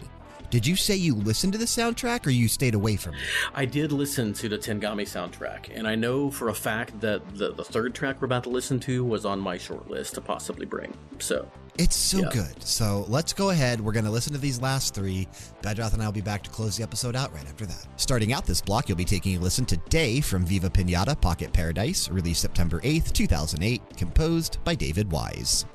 Speaker 1: Did you say you listened to the soundtrack or you stayed away from it?
Speaker 2: I did listen to the Tengami soundtrack, and I know for a fact that the, the third track we're about to listen to was on my short list to possibly bring. So
Speaker 1: It's so
Speaker 2: Yeah.
Speaker 1: good. So let's go ahead. We're going to listen to these last three. Bedrath and I will be back to close the episode out right after that. Starting out this block, you'll be taking a listen to Day from Viva Pinata Pocket Paradise, released September 8th, 2008, composed by David Wise.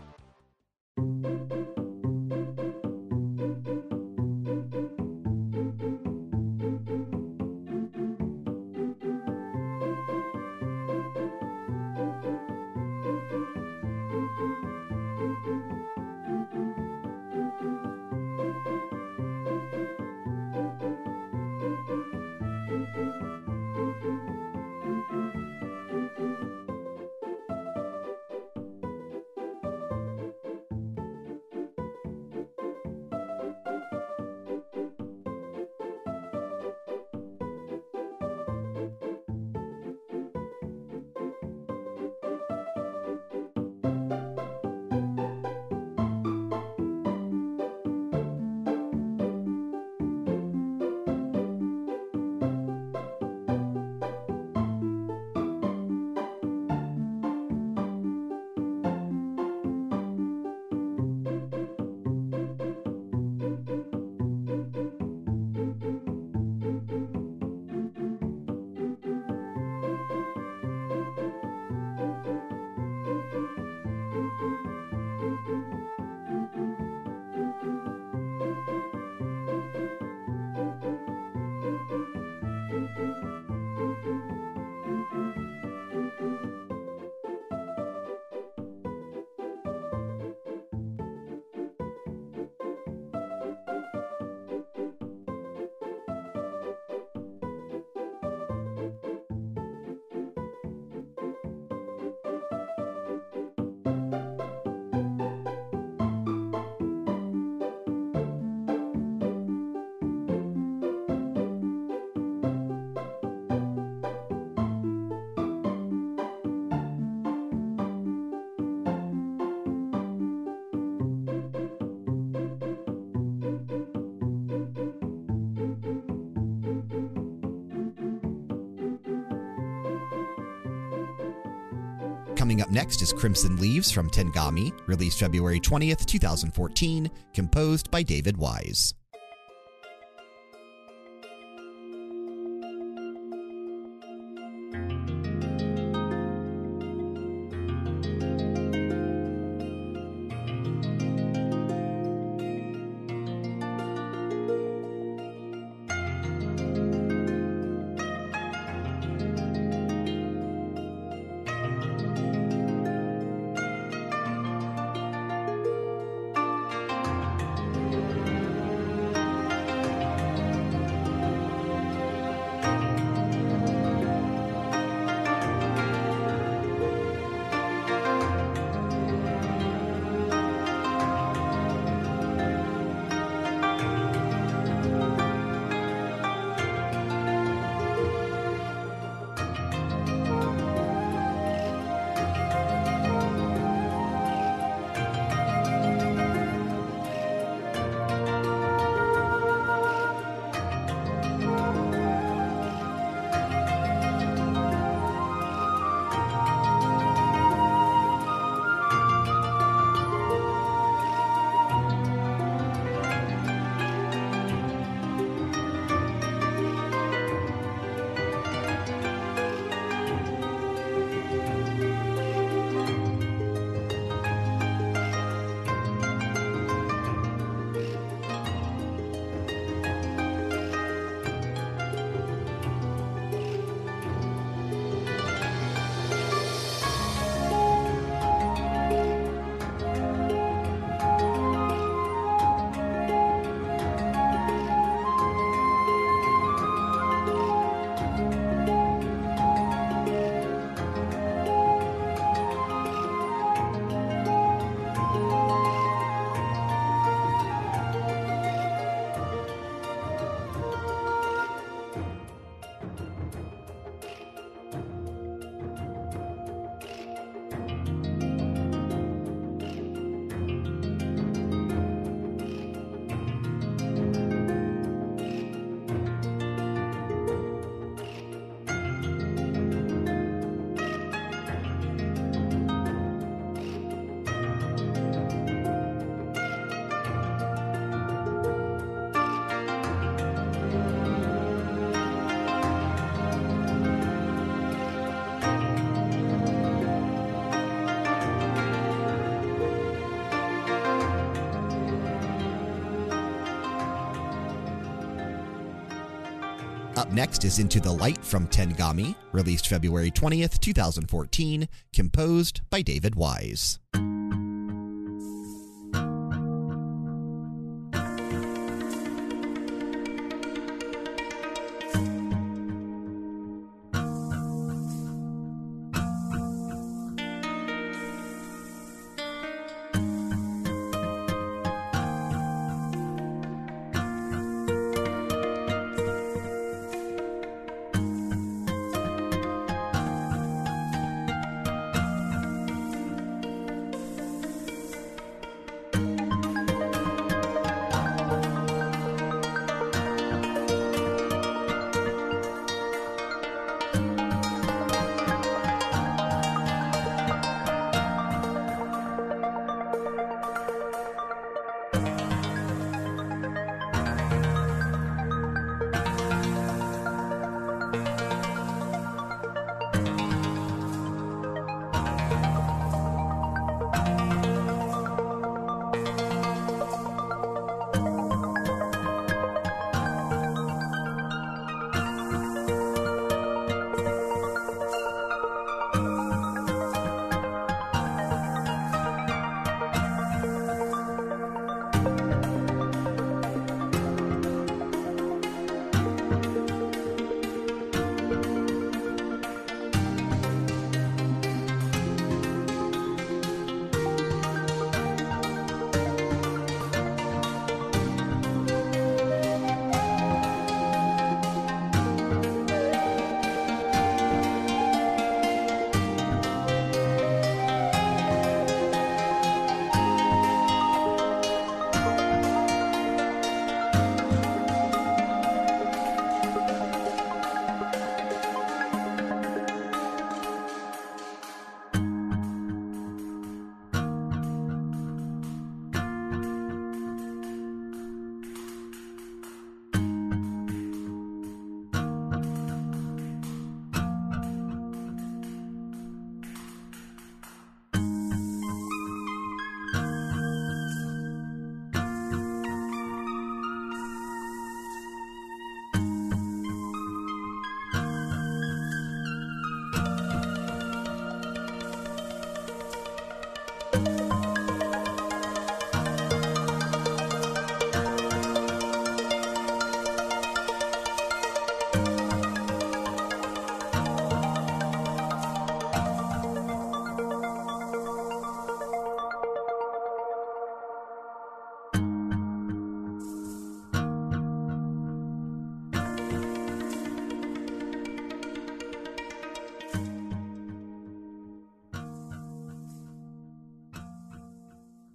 Speaker 1: Coming up next is Crimson Leaves from Tengami, released February 20th, 2014, composed by David Wise. Up next is Into the Light from Tengami, released February 20th, 2014, composed by David Wise.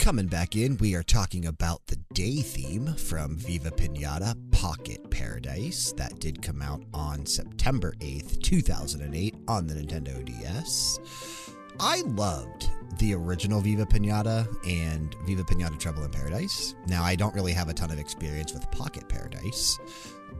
Speaker 1: Coming back in, we are talking about the day theme from Viva Pinata Pocket Paradise. That did come out on September 8th, 2008, on the Nintendo DS. I loved the original Viva Pinata and Viva Pinata Trouble in Paradise. Now, I don't really have a ton of experience with Pocket Paradise,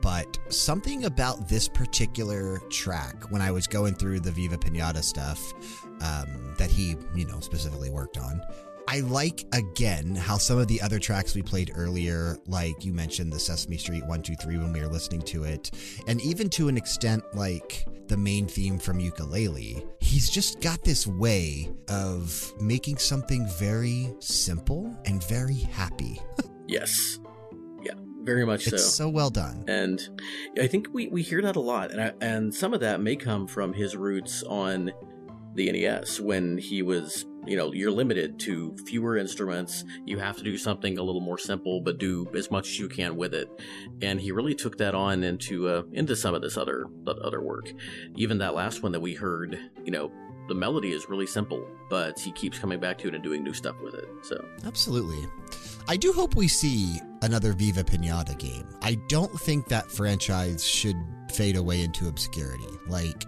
Speaker 1: but something about this particular track when I was going through the Viva Pinata stuff um, that he, you know, specifically worked on. I like again how some of the other tracks we played earlier, like you mentioned the Sesame Street 123 when we were listening to it, and even to an extent like the main theme from Yooka-Laylee, he's just got this way of making something very simple and very happy.
Speaker 2: yes. Yeah, very much
Speaker 1: it's
Speaker 2: so.
Speaker 1: so well done.
Speaker 2: And I think we, we hear that a lot. And, I, and some of that may come from his roots on the NES when he was, you know, you're limited to fewer instruments. You have to do something a little more simple, but do as much as you can with it. And he really took that on into uh, into some of this other other work. Even that last one that we heard, you know, the melody is really simple, but he keeps coming back to it and doing new stuff with it. So
Speaker 1: Absolutely. I do hope we see another Viva Pinata game. I don't think that franchise should fade away into obscurity. Like,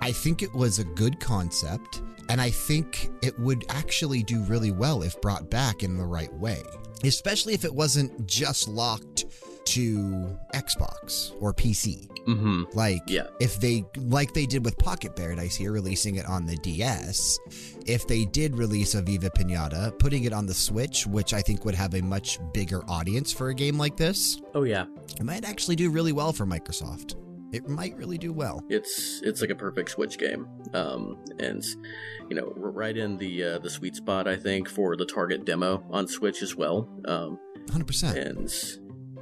Speaker 1: I think it was a good concept, and I think it would actually do really well if brought back in the right way, especially if it wasn't just locked to Xbox or PC.
Speaker 2: hmm
Speaker 1: Like,
Speaker 2: Yeah.
Speaker 1: if they, like they did with Pocket Paradise here, releasing it on the DS, if they did release a Viva Pinata, putting it on the Switch, which I think would have a much bigger audience for a game like this,
Speaker 2: Oh yeah,
Speaker 1: it might actually do really well for Microsoft. It might really do well.
Speaker 2: it's it's like a perfect Switch game, um, and you know, right in the uh, the sweet spot, I think, for the target demo on Switch as well. Um,
Speaker 1: 100%.
Speaker 2: and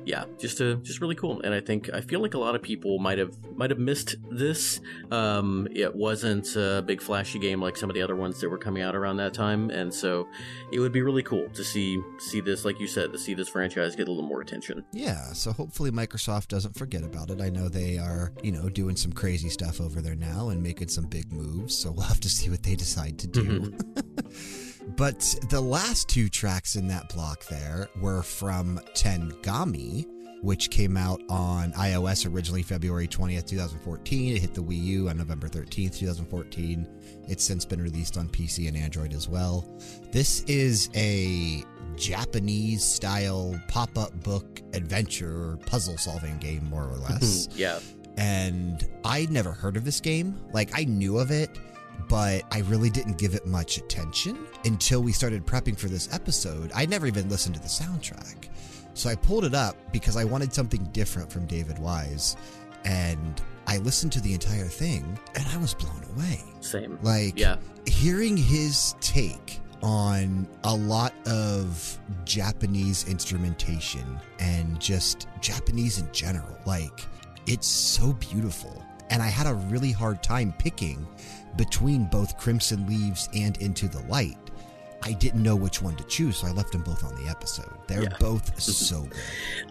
Speaker 2: yeah, just a just really cool. And I think I feel like a lot of people might have might have missed this. Um, it wasn't a big flashy game like some of the other ones that were coming out around that time, and so it would be really cool to see see this, like you said, to see this franchise get a little more attention.
Speaker 1: Yeah, so hopefully Microsoft doesn't forget about it. I know they are, you know, doing some crazy stuff over there now and making some big moves, so we'll have to see what they decide to do. but the last two tracks in that block there were from Tengami, which came out on iOS originally February 20th, 2014. It hit the Wii U on November 13th, 2014. It's since been released on PC and Android as well. This is a Japanese style pop up book adventure puzzle solving game, more or less.
Speaker 2: yeah,
Speaker 1: and I'd never heard of this game. Like, I knew of it, but I really didn't give it much attention until we started prepping for this episode. I never even listened to the soundtrack. So I pulled it up because I wanted something different from David Wise. And I listened to the entire thing and I was blown away.
Speaker 2: same.
Speaker 1: Like,
Speaker 2: Yeah.
Speaker 1: hearing his take on a lot of Japanese instrumentation and just Japanese in general. Like, it's so beautiful. And I had a really hard time picking between both Crimson Leaves and Into the Light. I didn't know which one to choose, so I left them both on the episode. They're
Speaker 2: Yeah.
Speaker 1: both so good.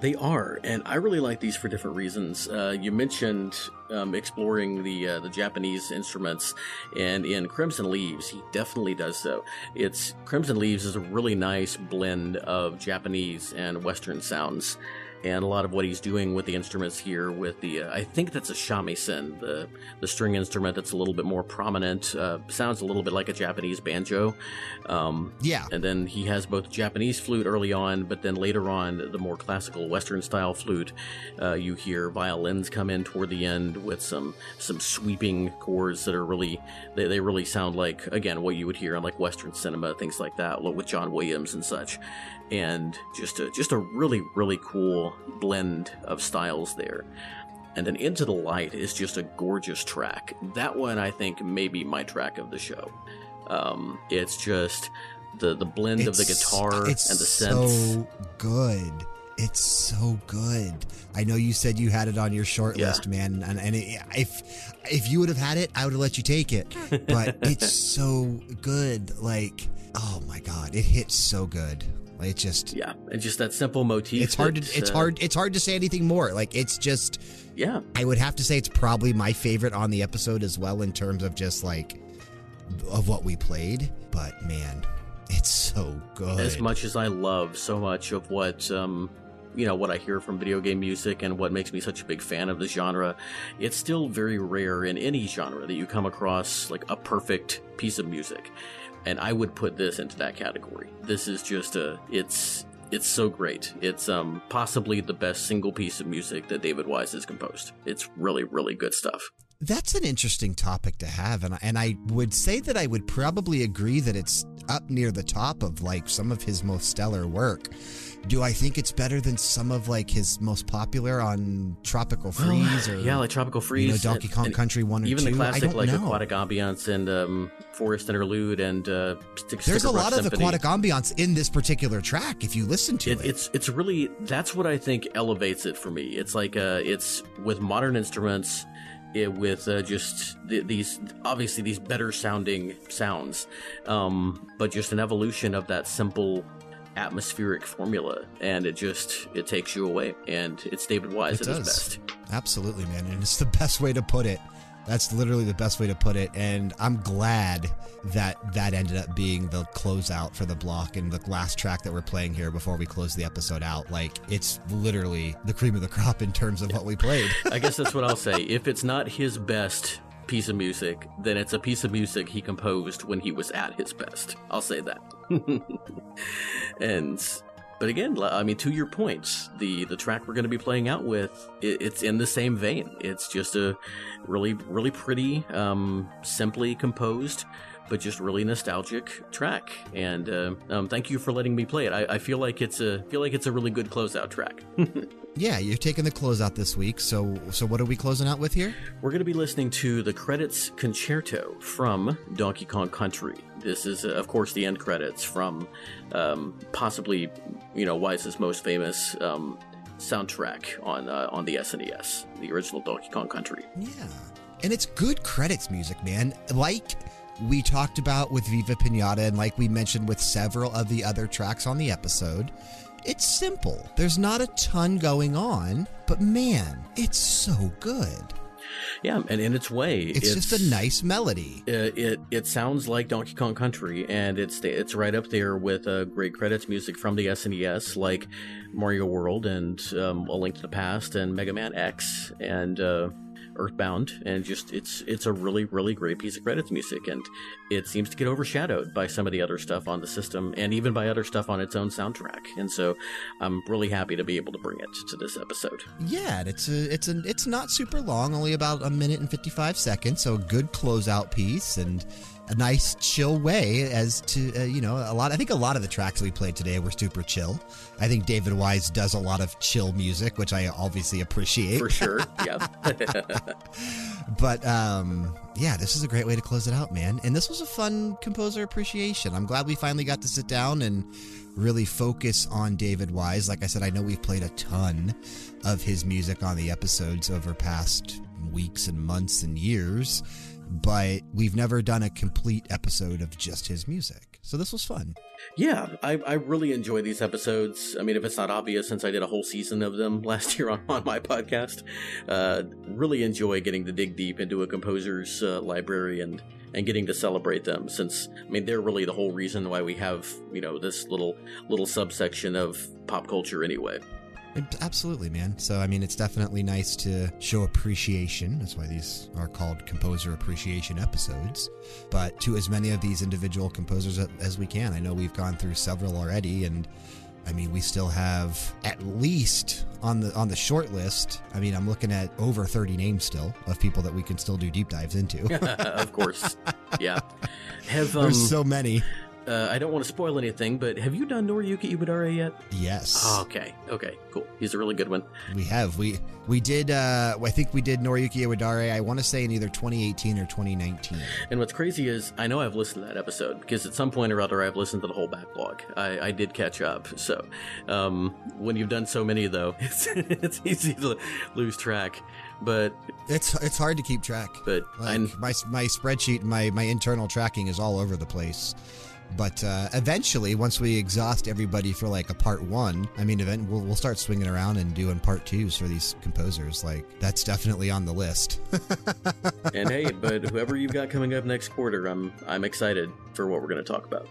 Speaker 2: They are, and I really like these for different reasons. Uh, you mentioned um, exploring the uh, the Japanese instruments, and in Crimson Leaves, he definitely does so. It's Crimson Leaves is a really nice blend of Japanese and Western sounds, and a lot of what he's doing with the instruments here, with the uh, I think that's a shamisen, the the string instrument that's a little bit more prominent, uh, sounds a little bit like a Japanese banjo. Um,
Speaker 1: Yeah.
Speaker 2: and then he has both Japanese flute early on, but then later on, the more classical Western style flute. Uh, you hear violins come in toward the end with some some sweeping chords that are really they, they really sound like again what you would hear in like Western cinema, things like that, with John Williams and such. And just a just a really really cool blend of styles there. And then Into the Light is just a gorgeous track. That one I think may be my track of the show. Um, it's just the the blend of the guitar
Speaker 1: it's
Speaker 2: and the synths.
Speaker 1: so good. It's so good. I know you said you had it on your short
Speaker 2: Yeah.
Speaker 1: list, man, and, and it, if if you would have had it, I would have let you take it. But it's so good. Like, oh my god, it hits so good. It just
Speaker 2: Yeah, and just that simple motif.
Speaker 1: it's hard to it's
Speaker 2: uh,
Speaker 1: hard it's hard to say anything more. Like it's just
Speaker 2: Yeah,
Speaker 1: I would have to say it's probably my favorite on the episode as well in terms of just like of what we played. But man, It's so good.
Speaker 2: As much as I love so much of what um, you know what I hear from video game music and what makes me such a big fan of the genre, it's still very rare in any genre that you come across like a perfect piece of music. And I would put this into that category. This is just a it's it's so great. It's um possibly the best single piece of music that David Wise has composed. It's really really good stuff.
Speaker 1: That's an interesting topic to have, and I, and I would say that I would probably agree that it's up near the top of like some of his most stellar work. Do I think it's better than some of like his most popular on Tropical Freeze or
Speaker 2: yeah, like Tropical Freeze,
Speaker 1: you know, Donkey Kong
Speaker 2: and
Speaker 1: Country One or
Speaker 2: even
Speaker 1: Two?
Speaker 2: the
Speaker 1: I
Speaker 2: classic
Speaker 1: don't
Speaker 2: like
Speaker 1: know.
Speaker 2: Aquatic Ambiance and um, Forest Interlude and uh, Stick,
Speaker 1: There's a lot of
Speaker 2: Symphony.
Speaker 1: aquatic ambiance in this particular track if you listen to it.
Speaker 2: It, it's it's really that's what I think elevates it for me. It's like uh, it's with modern instruments, it, with uh, just th- these obviously these better sounding sounds, um, but just an evolution of that simple atmospheric formula, and it just it takes you away. And it's David Wise
Speaker 1: It
Speaker 2: at his best.
Speaker 1: Absolutely, man. And it's the best way to put it. That's literally the best way to put it. And I'm glad that that ended up being the closeout for the block and the last track that we're playing here before we close the episode out. Like, it's literally the cream of the crop in terms of what we played.
Speaker 2: I guess that's what I'll say. If it's not his best piece of music, then it's a piece of music he composed when he was at his best. I'll say that. and but again, I mean, to your points, the the track we're going to be playing out with, it, it's in the same vein. It's just a really, really pretty, um, simply composed, but just really nostalgic track. And uh, um, thank you for letting me play it. I, I feel like it's a feel like it's a really good closeout track.
Speaker 1: yeah, you're taking the closeout this week. So, so what are we closing out with here?
Speaker 2: We're going to be listening to the credits concerto from Donkey Kong Country. This is, of course, the end credits from um, possibly, you know, Wise's most famous um, soundtrack on uh, on the SNES, the original Donkey Kong Country.
Speaker 1: Yeah. And it's good credits music, man. Like we talked about with Viva Pinata and like we mentioned with several of the other tracks on the episode, it's simple. There's not a ton going on, but man, it's so good.
Speaker 2: Yeah, and in its way,
Speaker 1: It's, just a nice melody.
Speaker 2: Uh, it it sounds like Donkey Kong Country, and it's it's right up there with uh, great credits music from the SNES, like Mario World and um, A Link to the Past and Mega Man X and uh, Earthbound, and just it's it's a really really great piece of credits music, and it seems to get overshadowed by some of the other stuff on the system, and even by other stuff on its own soundtrack. And so, I'm really happy to be able to bring it to this episode.
Speaker 1: Yeah, it's a it's a it's not super long, only about a minute and 55 seconds, so a good closeout piece and a nice chill way as to uh, you know a lot i think a lot of the tracks we played today were super chill. I think david wise does a lot of chill music which i obviously appreciate.
Speaker 2: For sure, yeah.
Speaker 1: but um yeah this is a great way to close it out man. And this was a fun composer appreciation. I'm glad we finally got to sit down and really focus on david wise. Like i said i know we've played a ton of his music on the episodes over past weeks and months and years but we've never done a complete episode of just his music so this was fun
Speaker 2: Yeah, I, I really enjoy these episodes. I mean, if it's not obvious, since I did a whole season of them last year on, on my podcast, uh, really enjoy getting to dig deep into a composer's uh, library and, and getting to celebrate them. Since I mean, they're really the whole reason why we have you know this little little subsection of pop culture anyway.
Speaker 1: Absolutely, man. So, I mean, it's definitely nice to show appreciation. That's why these are called composer appreciation episodes. But to as many of these individual composers as we can. I know we've gone through several already, and I mean, we still have at least on the on the short list. I mean, I'm looking at over 30 names still of people that we can still do deep dives into.
Speaker 2: of course, yeah. Have um,
Speaker 1: There's so many.
Speaker 2: Uh, I don't want to spoil anything, but have you done Noriyuki Iwadare yet?
Speaker 1: Yes.
Speaker 2: Oh, okay, okay, cool. He's a really good one.
Speaker 1: We have. We we did uh I think we did Noriyuki Iwadare, I want to say in either 2018 or 2019.
Speaker 2: And what's crazy is I know I've listened to that episode because at some point or other I've listened to the whole backlog. I, I did catch up. So um, when you've done so many though, it's it's easy to lose track. But
Speaker 1: It's it's hard to keep track.
Speaker 2: but
Speaker 1: Like, my my spreadsheet, my my internal tracking is all over the place. But uh, eventually, once we exhaust everybody for like a part one, I mean, event we'll, we'll start swinging around and doing part twos for these composers. Like that's definitely on the list.
Speaker 2: and hey, but whoever you've got coming up next quarter, I'm I'm excited for what we're going to talk about.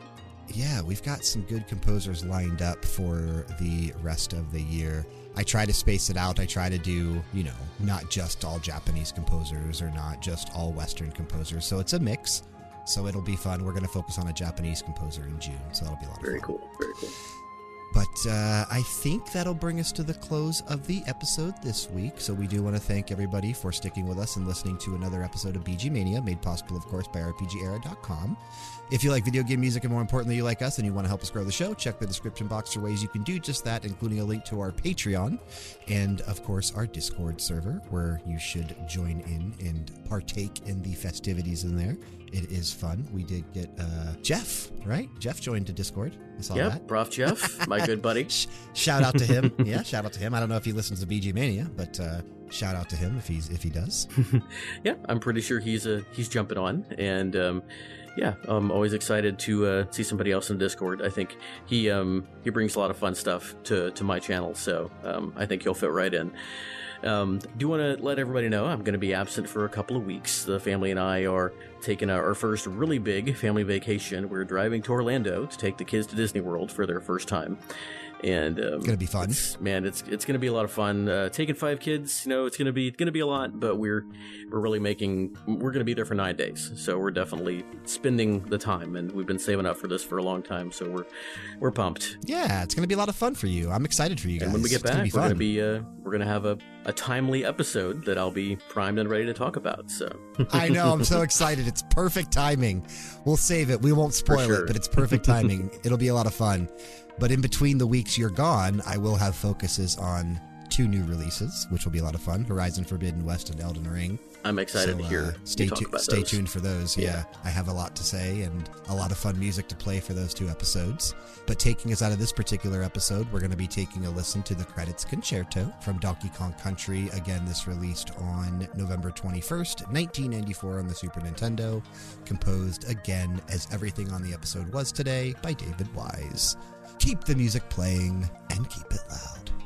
Speaker 1: yeah, we've got some good composers lined up for the rest of the year. I try to space it out. I try to do, you know, not just all Japanese composers or not just all Western composers. So it's a mix. So it'll be fun. We're going to focus on a Japanese composer in June. So that'll be a lot
Speaker 2: Very
Speaker 1: of fun.
Speaker 2: cool. Very cool.
Speaker 1: But uh, I think that'll bring us to the close of the episode this week. So we do want to thank everybody for sticking with us and listening to another episode of VG Mania, made possible, of course, by RPGera.com. If you like video game music and more importantly, you like us and you want to help us grow the show, check the description box for ways you can do just that, including a link to our Patreon and, of course, our Discord server where you should join in and partake in the festivities in there. It is fun. We did get uh, Jeff, right? Jeff joined to Discord. I saw that.
Speaker 2: Yep, Prof. Jeff, my good buddy.
Speaker 1: Shout out to him. yeah, shout out to him. I don't know if he listens to VG Mania, but uh, shout out to him if he's if he does.
Speaker 2: yeah, I'm pretty sure he's uh, he's jumping on, and um, yeah, I'm always excited to uh, see somebody else in Discord. I think he um, he brings a lot of fun stuff to to my channel, so um, I think he'll fit right in. Um, do want to let everybody know I'm going to be absent for a couple of weeks. The family and I are taking our first really big family vacation. We're driving to Orlando to take the kids to Disney World for their first time, and um,
Speaker 1: It's gonna be fun.
Speaker 2: it's- man, it's it's gonna be a lot of fun. Uh, taking five kids, you know, it's gonna be gonna be a lot, but we're we're really making we're gonna be there for nine days, so we're definitely spending the time, and we've been saving up for this for a long time, so we're we're pumped.
Speaker 1: Yeah, it's gonna be a lot of fun for you. I'm excited for you guys.
Speaker 2: And when we get
Speaker 1: It's
Speaker 2: back,
Speaker 1: gonna
Speaker 2: we're gonna be uh, we're gonna have a, a timely episode that I'll be primed and ready to talk about. So
Speaker 1: I know. I'm so excited. It's perfect timing. We'll save it. We won't spoil
Speaker 2: sure.
Speaker 1: it, but it's perfect timing. It'll be a lot of fun. But in between the weeks you're gone, I will have focuses on two new releases, which will be a lot of fun: Horizon Forbidden West and Elden Ring.
Speaker 2: I'm excited
Speaker 1: So,
Speaker 2: to hear
Speaker 1: uh, stay tu- stay
Speaker 2: those.
Speaker 1: tuned for those. Yeah.
Speaker 2: Yeah.
Speaker 1: I have a lot to say and a lot of fun music to play for those two episodes. But taking us out of this particular episode, we're going to be taking a listen to the credits concerto from Donkey Kong Country. Again, this released on November 21st, 1994 on the Super Nintendo, composed again as everything on the episode was today by David Wise. Keep the music playing and keep it loud.